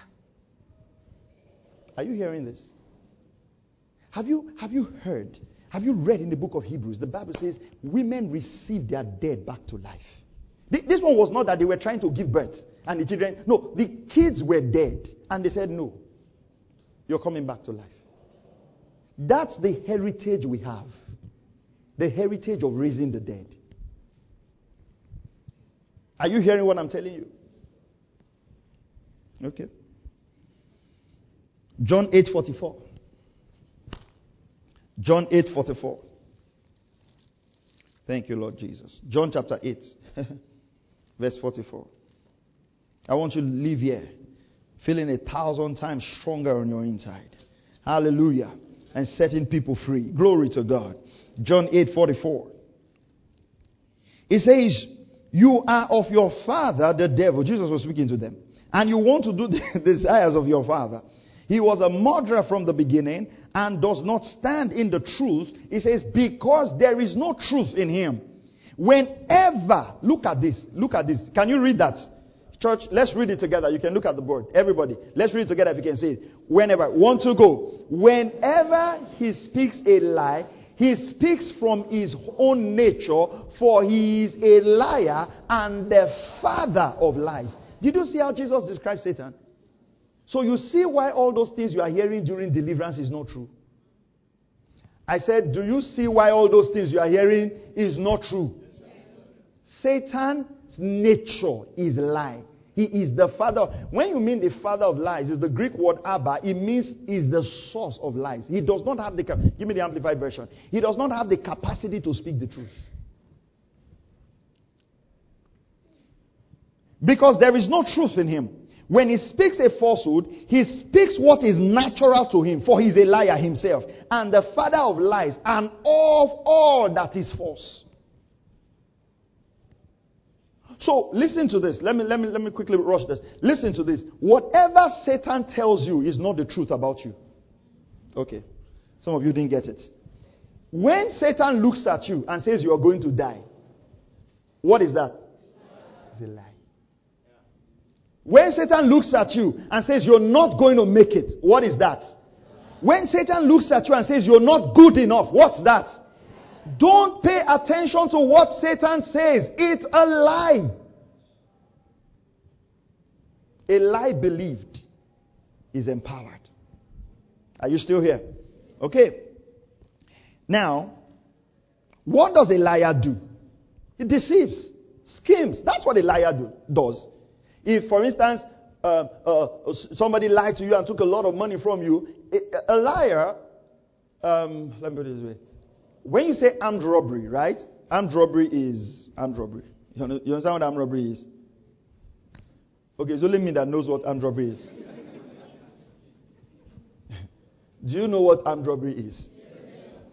Are you hearing this? Have you, have you heard? Have you read in the book of Hebrews? The Bible says women receive their dead back to life. This one was not that they were trying to give birth and the children. No, the kids were dead and they said, No, you're coming back to life. That's the heritage we have the heritage of raising the dead. Are you hearing what I'm telling you? Okay. John 8:44. John 8:44. Thank you, Lord Jesus. John chapter 8, verse 44. I want you to live here feeling a thousand times stronger on your inside. Hallelujah. And setting people free. Glory to God. John 8:44. It says, "You are of your father the devil." Jesus was speaking to them and you want to do the desires of your father. He was a murderer from the beginning and does not stand in the truth. He says, because there is no truth in him. Whenever, look at this, look at this. Can you read that? Church, let's read it together. You can look at the board. Everybody, let's read it together if you can see it. Whenever, want to go. Whenever he speaks a lie, he speaks from his own nature, for he is a liar and the father of lies. Did you see how Jesus describes Satan? So you see why all those things you are hearing during deliverance is not true. I said, Do you see why all those things you are hearing is not true? Satan's nature is lie. He is the father. When you mean the father of lies, is the Greek word Abba. It means is the source of lies. He does not have the give me the amplified version. He does not have the capacity to speak the truth. Because there is no truth in him. When he speaks a falsehood, he speaks what is natural to him, for he is a liar himself, and the father of lies, and of all that is false. So listen to this. Let me, let me, let me quickly rush this. Listen to this. Whatever Satan tells you is not the truth about you. Okay. Some of you didn't get it. When Satan looks at you and says you are going to die, what is that? It's a lie. When Satan looks at you and says you're not going to make it, what is that? When Satan looks at you and says you're not good enough, what's that? Don't pay attention to what Satan says. It's a lie. A lie believed is empowered. Are you still here? Okay. Now, what does a liar do? He deceives, schemes. That's what a liar do, does. If, for instance, uh, uh, somebody lied to you and took a lot of money from you, a, a liar, um, let me put it this way when you say armed robbery, right? Armed robbery is armed robbery. You understand what armed robbery is? Okay, it's only me that knows what armed robbery is. Do you know what armed robbery is?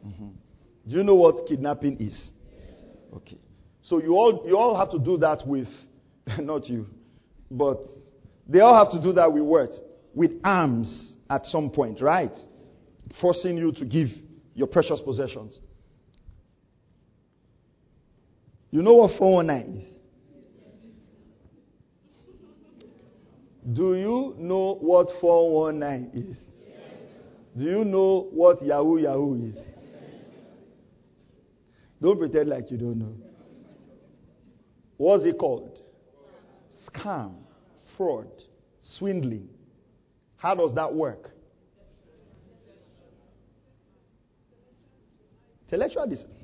Mm-hmm. Do you know what kidnapping is? Okay. So you all you all have to do that with not you, but they all have to do that with what? With arms at some point, right? Forcing you to give your precious possessions. You know what 419 is? Do you know what 419 is? Do you know what Yahoo Yahoo is? Don't pretend like you don't know. What's it called? Scam, fraud, swindling. How does that work? Intellectual deception.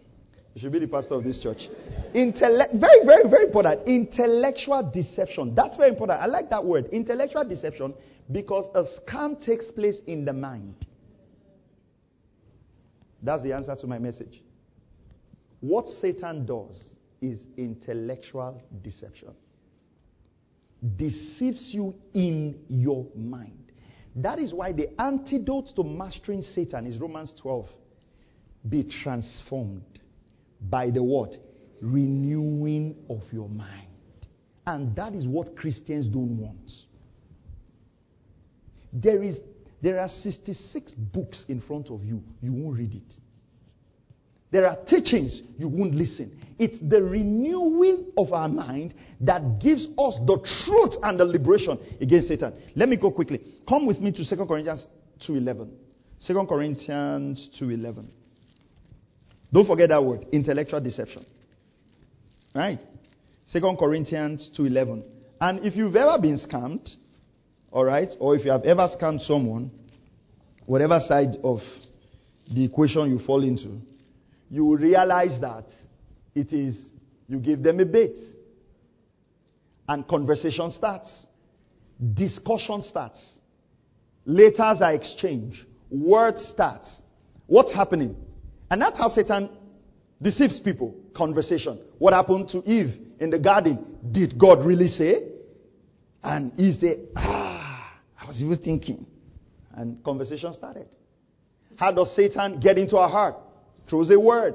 You should be the pastor of this church. Intellect, very, very, very important. Intellectual deception. That's very important. I like that word. Intellectual deception because a scam takes place in the mind. That's the answer to my message. What Satan does is intellectual deception. Deceives you in your mind. That is why the antidote to mastering Satan is Romans 12. Be transformed by the what? Renewing of your mind. And that is what Christians don't want. There is there are 66 books in front of you. You won't read it. There are teachings you won't listen. It's the renewing of our mind that gives us the truth and the liberation against Satan. Let me go quickly. Come with me to 2 Corinthians 2:11. 2 Corinthians 2:11. Don't forget that word, intellectual deception. Right? Second Corinthians 2:11. And if you've ever been scammed, all right, or if you have ever scammed someone, whatever side of the equation you fall into, you will realize that it is you give them a bait. And conversation starts. Discussion starts. Letters are exchanged. Word starts. What's happening? And that's how Satan deceives people. Conversation. What happened to Eve in the garden? Did God really say? And Eve said, Ah, I was even thinking. And conversation started. How does Satan get into our heart? Throws a word.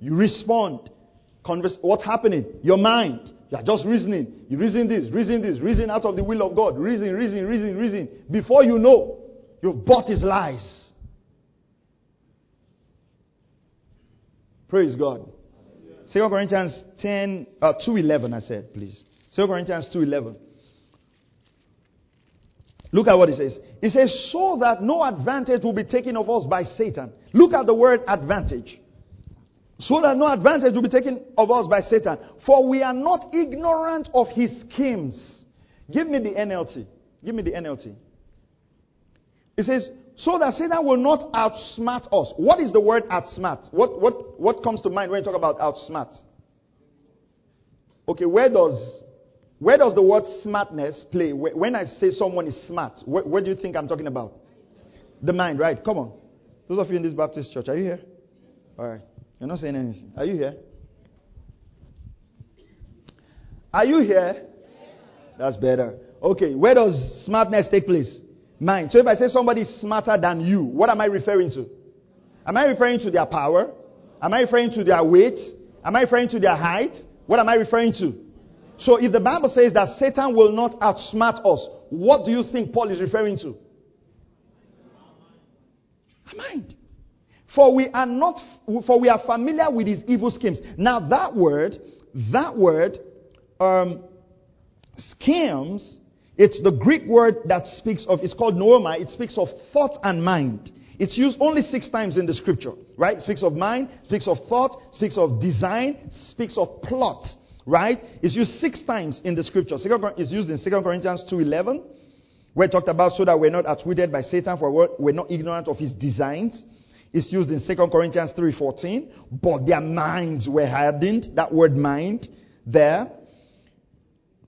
You respond. Converse, what's happening? Your mind. You are just reasoning. You reason this, reason this, reason out of the will of God. Reason, reason, reason, reason. Before you know, you've bought his lies. Praise God. Second Corinthians 10, uh, 2.11 I said, please. Second Corinthians 2.11. Look at what it says. It says, so that no advantage will be taken of us by Satan. Look at the word advantage. So that no advantage will be taken of us by Satan. For we are not ignorant of his schemes. Give me the NLT. Give me the NLT. It says, so that Satan will not outsmart us. What is the word outsmart? What, what, what comes to mind when you talk about outsmart? Okay, where does where does the word smartness play? When I say someone is smart, what, what do you think I'm talking about? The mind, right? Come on. Those of you in this Baptist church, are you here? All right. You're not saying anything. Are you here? Are you here? That's better. Okay, where does smartness take place? Mind. So if I say somebody is smarter than you, what am I referring to? Am I referring to their power? Am I referring to their weight? Am I referring to their height? What am I referring to? So if the Bible says that Satan will not outsmart us, what do you think Paul is referring to? Mind. For we are not, for we are familiar with his evil schemes. Now that word, that word, um, schemes, it's the Greek word that speaks of, it's called noema. It speaks of thought and mind. It's used only six times in the scripture, right? It speaks of mind, speaks of thought, speaks of design, speaks of plot right? It's used six times in the scripture. It's used in 2 Corinthians 2.11, where talked about so that we're not outwitted by Satan, for we're not ignorant of his designs. It's used in 2 Corinthians 3.14, but their minds were hardened. That word mind there.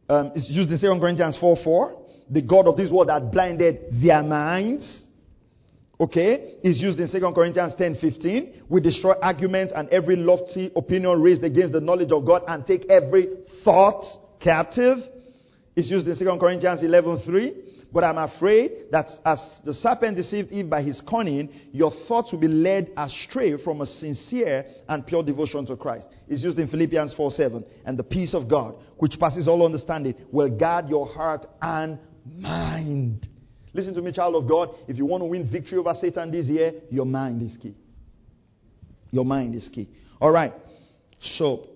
Um, it's used in 2 Corinthians 4.4. The God of this world that blinded their minds okay, is used in 2 Corinthians 10 15. We destroy arguments and every lofty opinion raised against the knowledge of God and take every thought captive. It's used in 2 Corinthians 11 3. But I'm afraid that as the serpent deceived Eve by his cunning, your thoughts will be led astray from a sincere and pure devotion to Christ. It's used in Philippians 4 7. And the peace of God, which passes all understanding, will guard your heart and mind Listen to me, child of God. If you want to win victory over Satan this year, your mind is key. Your mind is key. All right. So,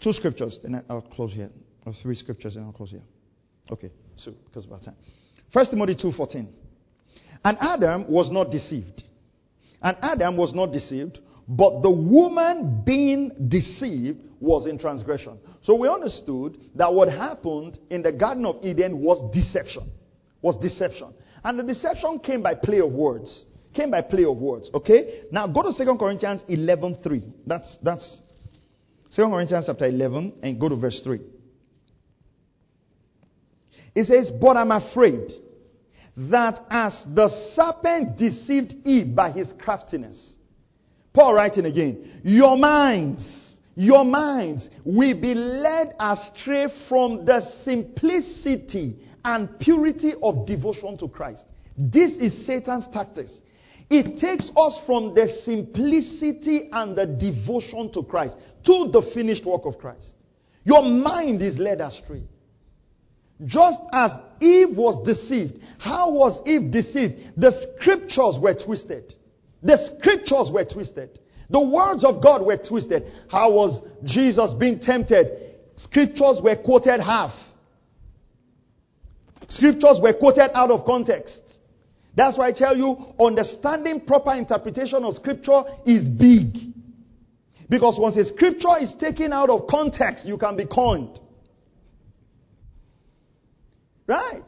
two scriptures, then I'll close here. Or three scriptures, and I'll close here. Okay, so because of our time. First Timothy 2:14. And Adam was not deceived. And Adam was not deceived, but the woman being deceived was in transgression. So we understood that what happened in the Garden of Eden was deception. Was deception. And the deception came by play of words. Came by play of words. Okay? Now go to 2 Corinthians 11 3. That's, that's 2 Corinthians chapter 11 and go to verse 3. It says, But I'm afraid that as the serpent deceived Eve by his craftiness, Paul writing again, your minds your minds will be led astray from the simplicity and purity of devotion to Christ. This is Satan's tactics. It takes us from the simplicity and the devotion to Christ to the finished work of Christ. Your mind is led astray. Just as Eve was deceived. How was Eve deceived? The scriptures were twisted. The scriptures were twisted. The words of God were twisted. How was Jesus being tempted? Scriptures were quoted half. Scriptures were quoted out of context. That's why I tell you, understanding proper interpretation of scripture is big. Because once a scripture is taken out of context, you can be conned. Right?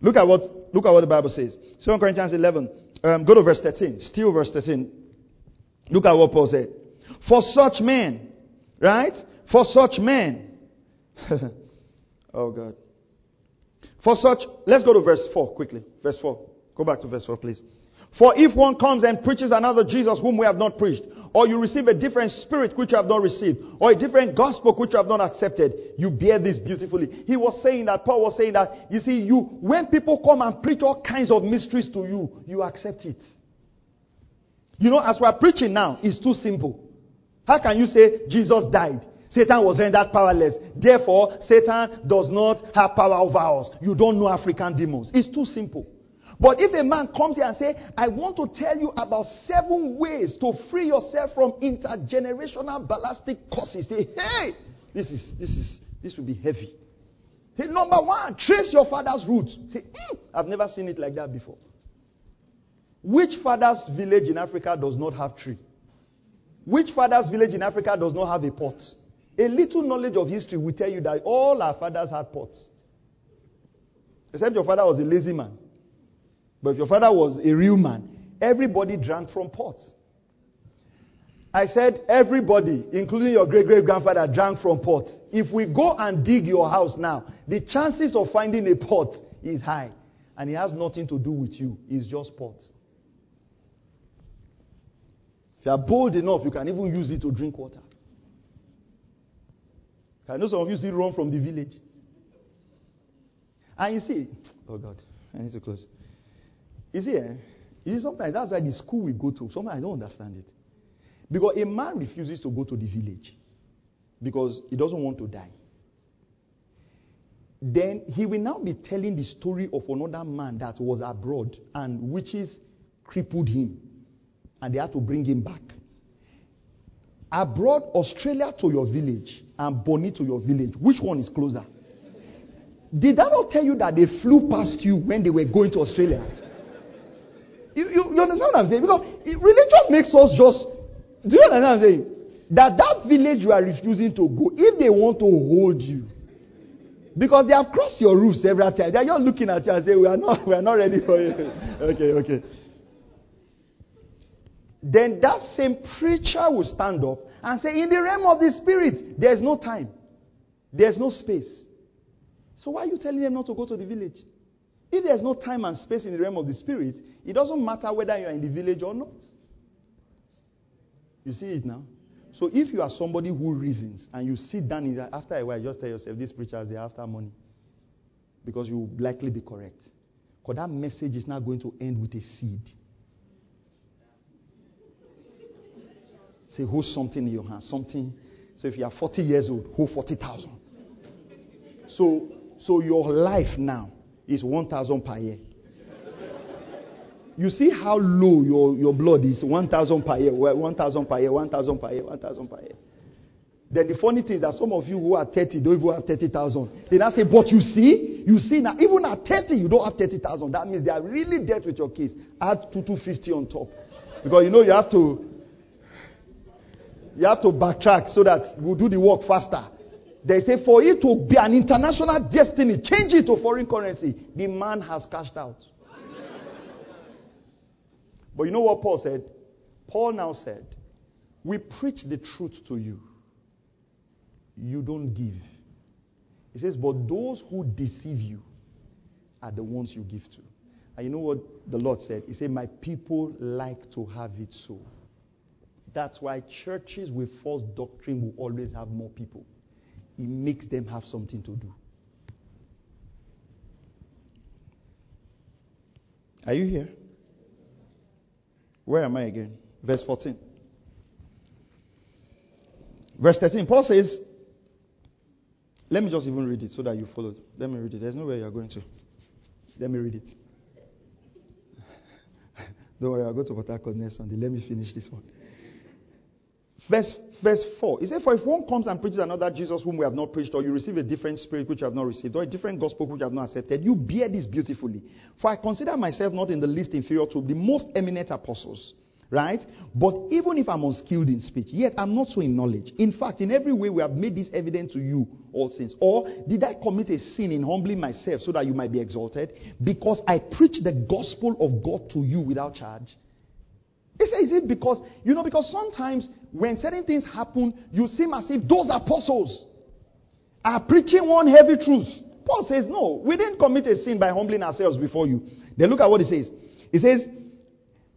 Look at what look at what the Bible says. 2 Corinthians 11. Um, go to verse 13. Still verse 13. Look at what Paul said. For such men, right? For such men. oh God. For such, let's go to verse 4 quickly. Verse 4. Go back to verse 4, please. For if one comes and preaches another Jesus whom we have not preached, or you receive a different spirit which you have not received, or a different gospel which you have not accepted, you bear this beautifully. He was saying that, Paul was saying that, you see, you, when people come and preach all kinds of mysteries to you, you accept it. You know, as we are preaching now, it's too simple. How can you say Jesus died? Satan was rendered powerless. Therefore, Satan does not have power over us. You don't know African demons. It's too simple. But if a man comes here and say, I want to tell you about seven ways to free yourself from intergenerational ballastic curses, say, hey, this is this is this will be heavy. Say, number one, trace your father's roots. Say, mm, I've never seen it like that before. Which father's village in Africa does not have tree? Which father's village in Africa does not have a pot? A little knowledge of history will tell you that all our fathers had pots. Except your father was a lazy man. But if your father was a real man, everybody drank from pots. I said everybody, including your great great grandfather, drank from pots. If we go and dig your house now, the chances of finding a pot is high. And it has nothing to do with you, it's just pot. If you are bold enough, you can even use it to drink water. I know some of you still run from the village. And you see, oh God, I need to close. You see, eh, you see, sometimes that's why the school we go to, sometimes I don't understand it. Because a man refuses to go to the village because he doesn't want to die. Then he will now be telling the story of another man that was abroad and witches crippled him and they had to bring him back. Abroad, Australia to your village and Bonny to your village, which one is closer? Did that not tell you that they flew past you when they were going to Australia? You, you, you understand what I'm saying? Because religion makes us just. Do you understand what I'm saying? That that village you are refusing to go, if they want to hold you, because they have crossed your roof several times, they are just looking at you and say, "We are not, we are not ready for you." okay, okay then that same preacher will stand up and say, In the realm of the spirit, there's no time, there's no space. So why are you telling them not to go to the village? If there's no time and space in the realm of the spirit, it doesn't matter whether you're in the village or not. You see it now? So if you are somebody who reasons and you sit down in that, after a while, just tell yourself, these preachers, they're after money. Because you will likely be correct. Because that message is not going to end with a seed. Say, hold something in your hand. Something. So if you are 40 years old, hold 40,000. So, so your life now is 1,000 per year. You see how low your, your blood is 1,000 per year, 1,000 per year, 1,000 per year, 1,000 per year. Then the funny thing is that some of you who are 30 don't even have 30,000. They now say, but you see, you see now, even at 30, you don't have 30,000. That means they are really dead with your case. Add 250 on top. Because you know you have to you have to backtrack so that we'll do the work faster. They say for it to be an international destiny, change it to foreign currency. The man has cashed out. but you know what Paul said? Paul now said, We preach the truth to you. You don't give. He says, But those who deceive you are the ones you give to. And you know what the Lord said? He said, My people like to have it so. That's why churches with false doctrine will always have more people. It makes them have something to do. Are you here? Where am I again? Verse 14. Verse 13, Paul says, let me just even read it so that you follow. Let me read it. There's nowhere you're going to. Let me read it. Don't worry, I'll go to Port Harcourt next Sunday. Let me finish this one. Verse, verse 4. He said, For if one comes and preaches another Jesus whom we have not preached, or you receive a different spirit which you have not received, or a different gospel which you have not accepted, you bear this beautifully. For I consider myself not in the least inferior to the most eminent apostles. Right? But even if I'm unskilled in speech, yet I'm not so in knowledge. In fact, in every way we have made this evident to you all since. Or did I commit a sin in humbling myself so that you might be exalted? Because I preach the gospel of God to you without charge. He says, is it because, you know, because sometimes when certain things happen, you seem as if those apostles are preaching one heavy truth. Paul says, no, we didn't commit a sin by humbling ourselves before you. Then look at what he says. He says,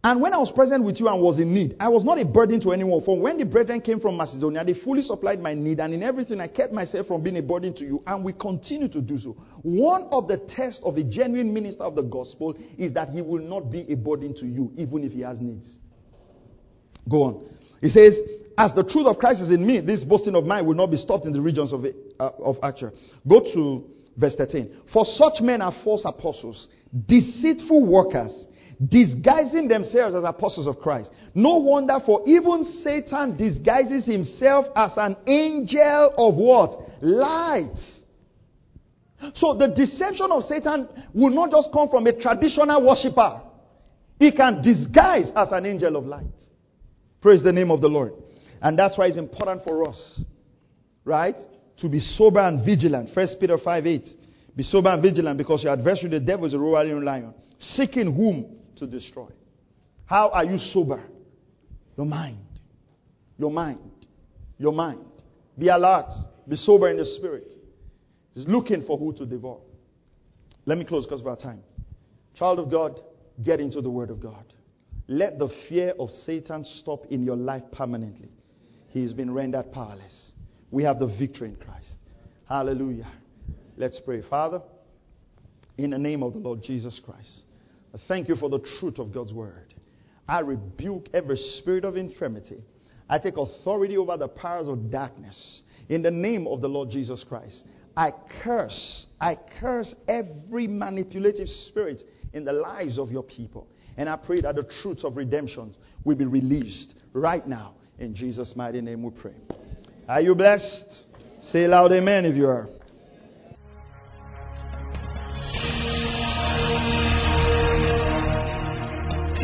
and when I was present with you and was in need, I was not a burden to anyone. For when the brethren came from Macedonia, they fully supplied my need, and in everything I kept myself from being a burden to you, and we continue to do so. One of the tests of a genuine minister of the gospel is that he will not be a burden to you, even if he has needs. Go on. He says, As the truth of Christ is in me, this boasting of mine will not be stopped in the regions of, uh, of. Go to Verse 13. For such men are false apostles, deceitful workers, disguising themselves as apostles of Christ. No wonder for even Satan disguises himself as an angel of what? Light. So the deception of Satan will not just come from a traditional worshiper. He can disguise as an angel of light. Praise the name of the Lord. And that's why it's important for us, right? To be sober and vigilant. First Peter 5 8. Be sober and vigilant because your adversary, the devil, is a roaring lion, seeking whom to destroy. How are you sober? Your mind. Your mind. Your mind. Be alert. Be sober in the spirit. He's looking for who to devour. Let me close because of our time. Child of God, get into the Word of God. Let the fear of Satan stop in your life permanently. He has been rendered powerless. We have the victory in Christ. Hallelujah. Let's pray. Father, in the name of the Lord Jesus Christ, I thank you for the truth of God's Word. I rebuke every spirit of infirmity. I take authority over the powers of darkness in the name of the Lord Jesus Christ. I curse, I curse every manipulative spirit in the lives of your people. And I pray that the truth of redemption will be released right now. In Jesus' mighty name we pray. Are you blessed? Say loud amen if you are.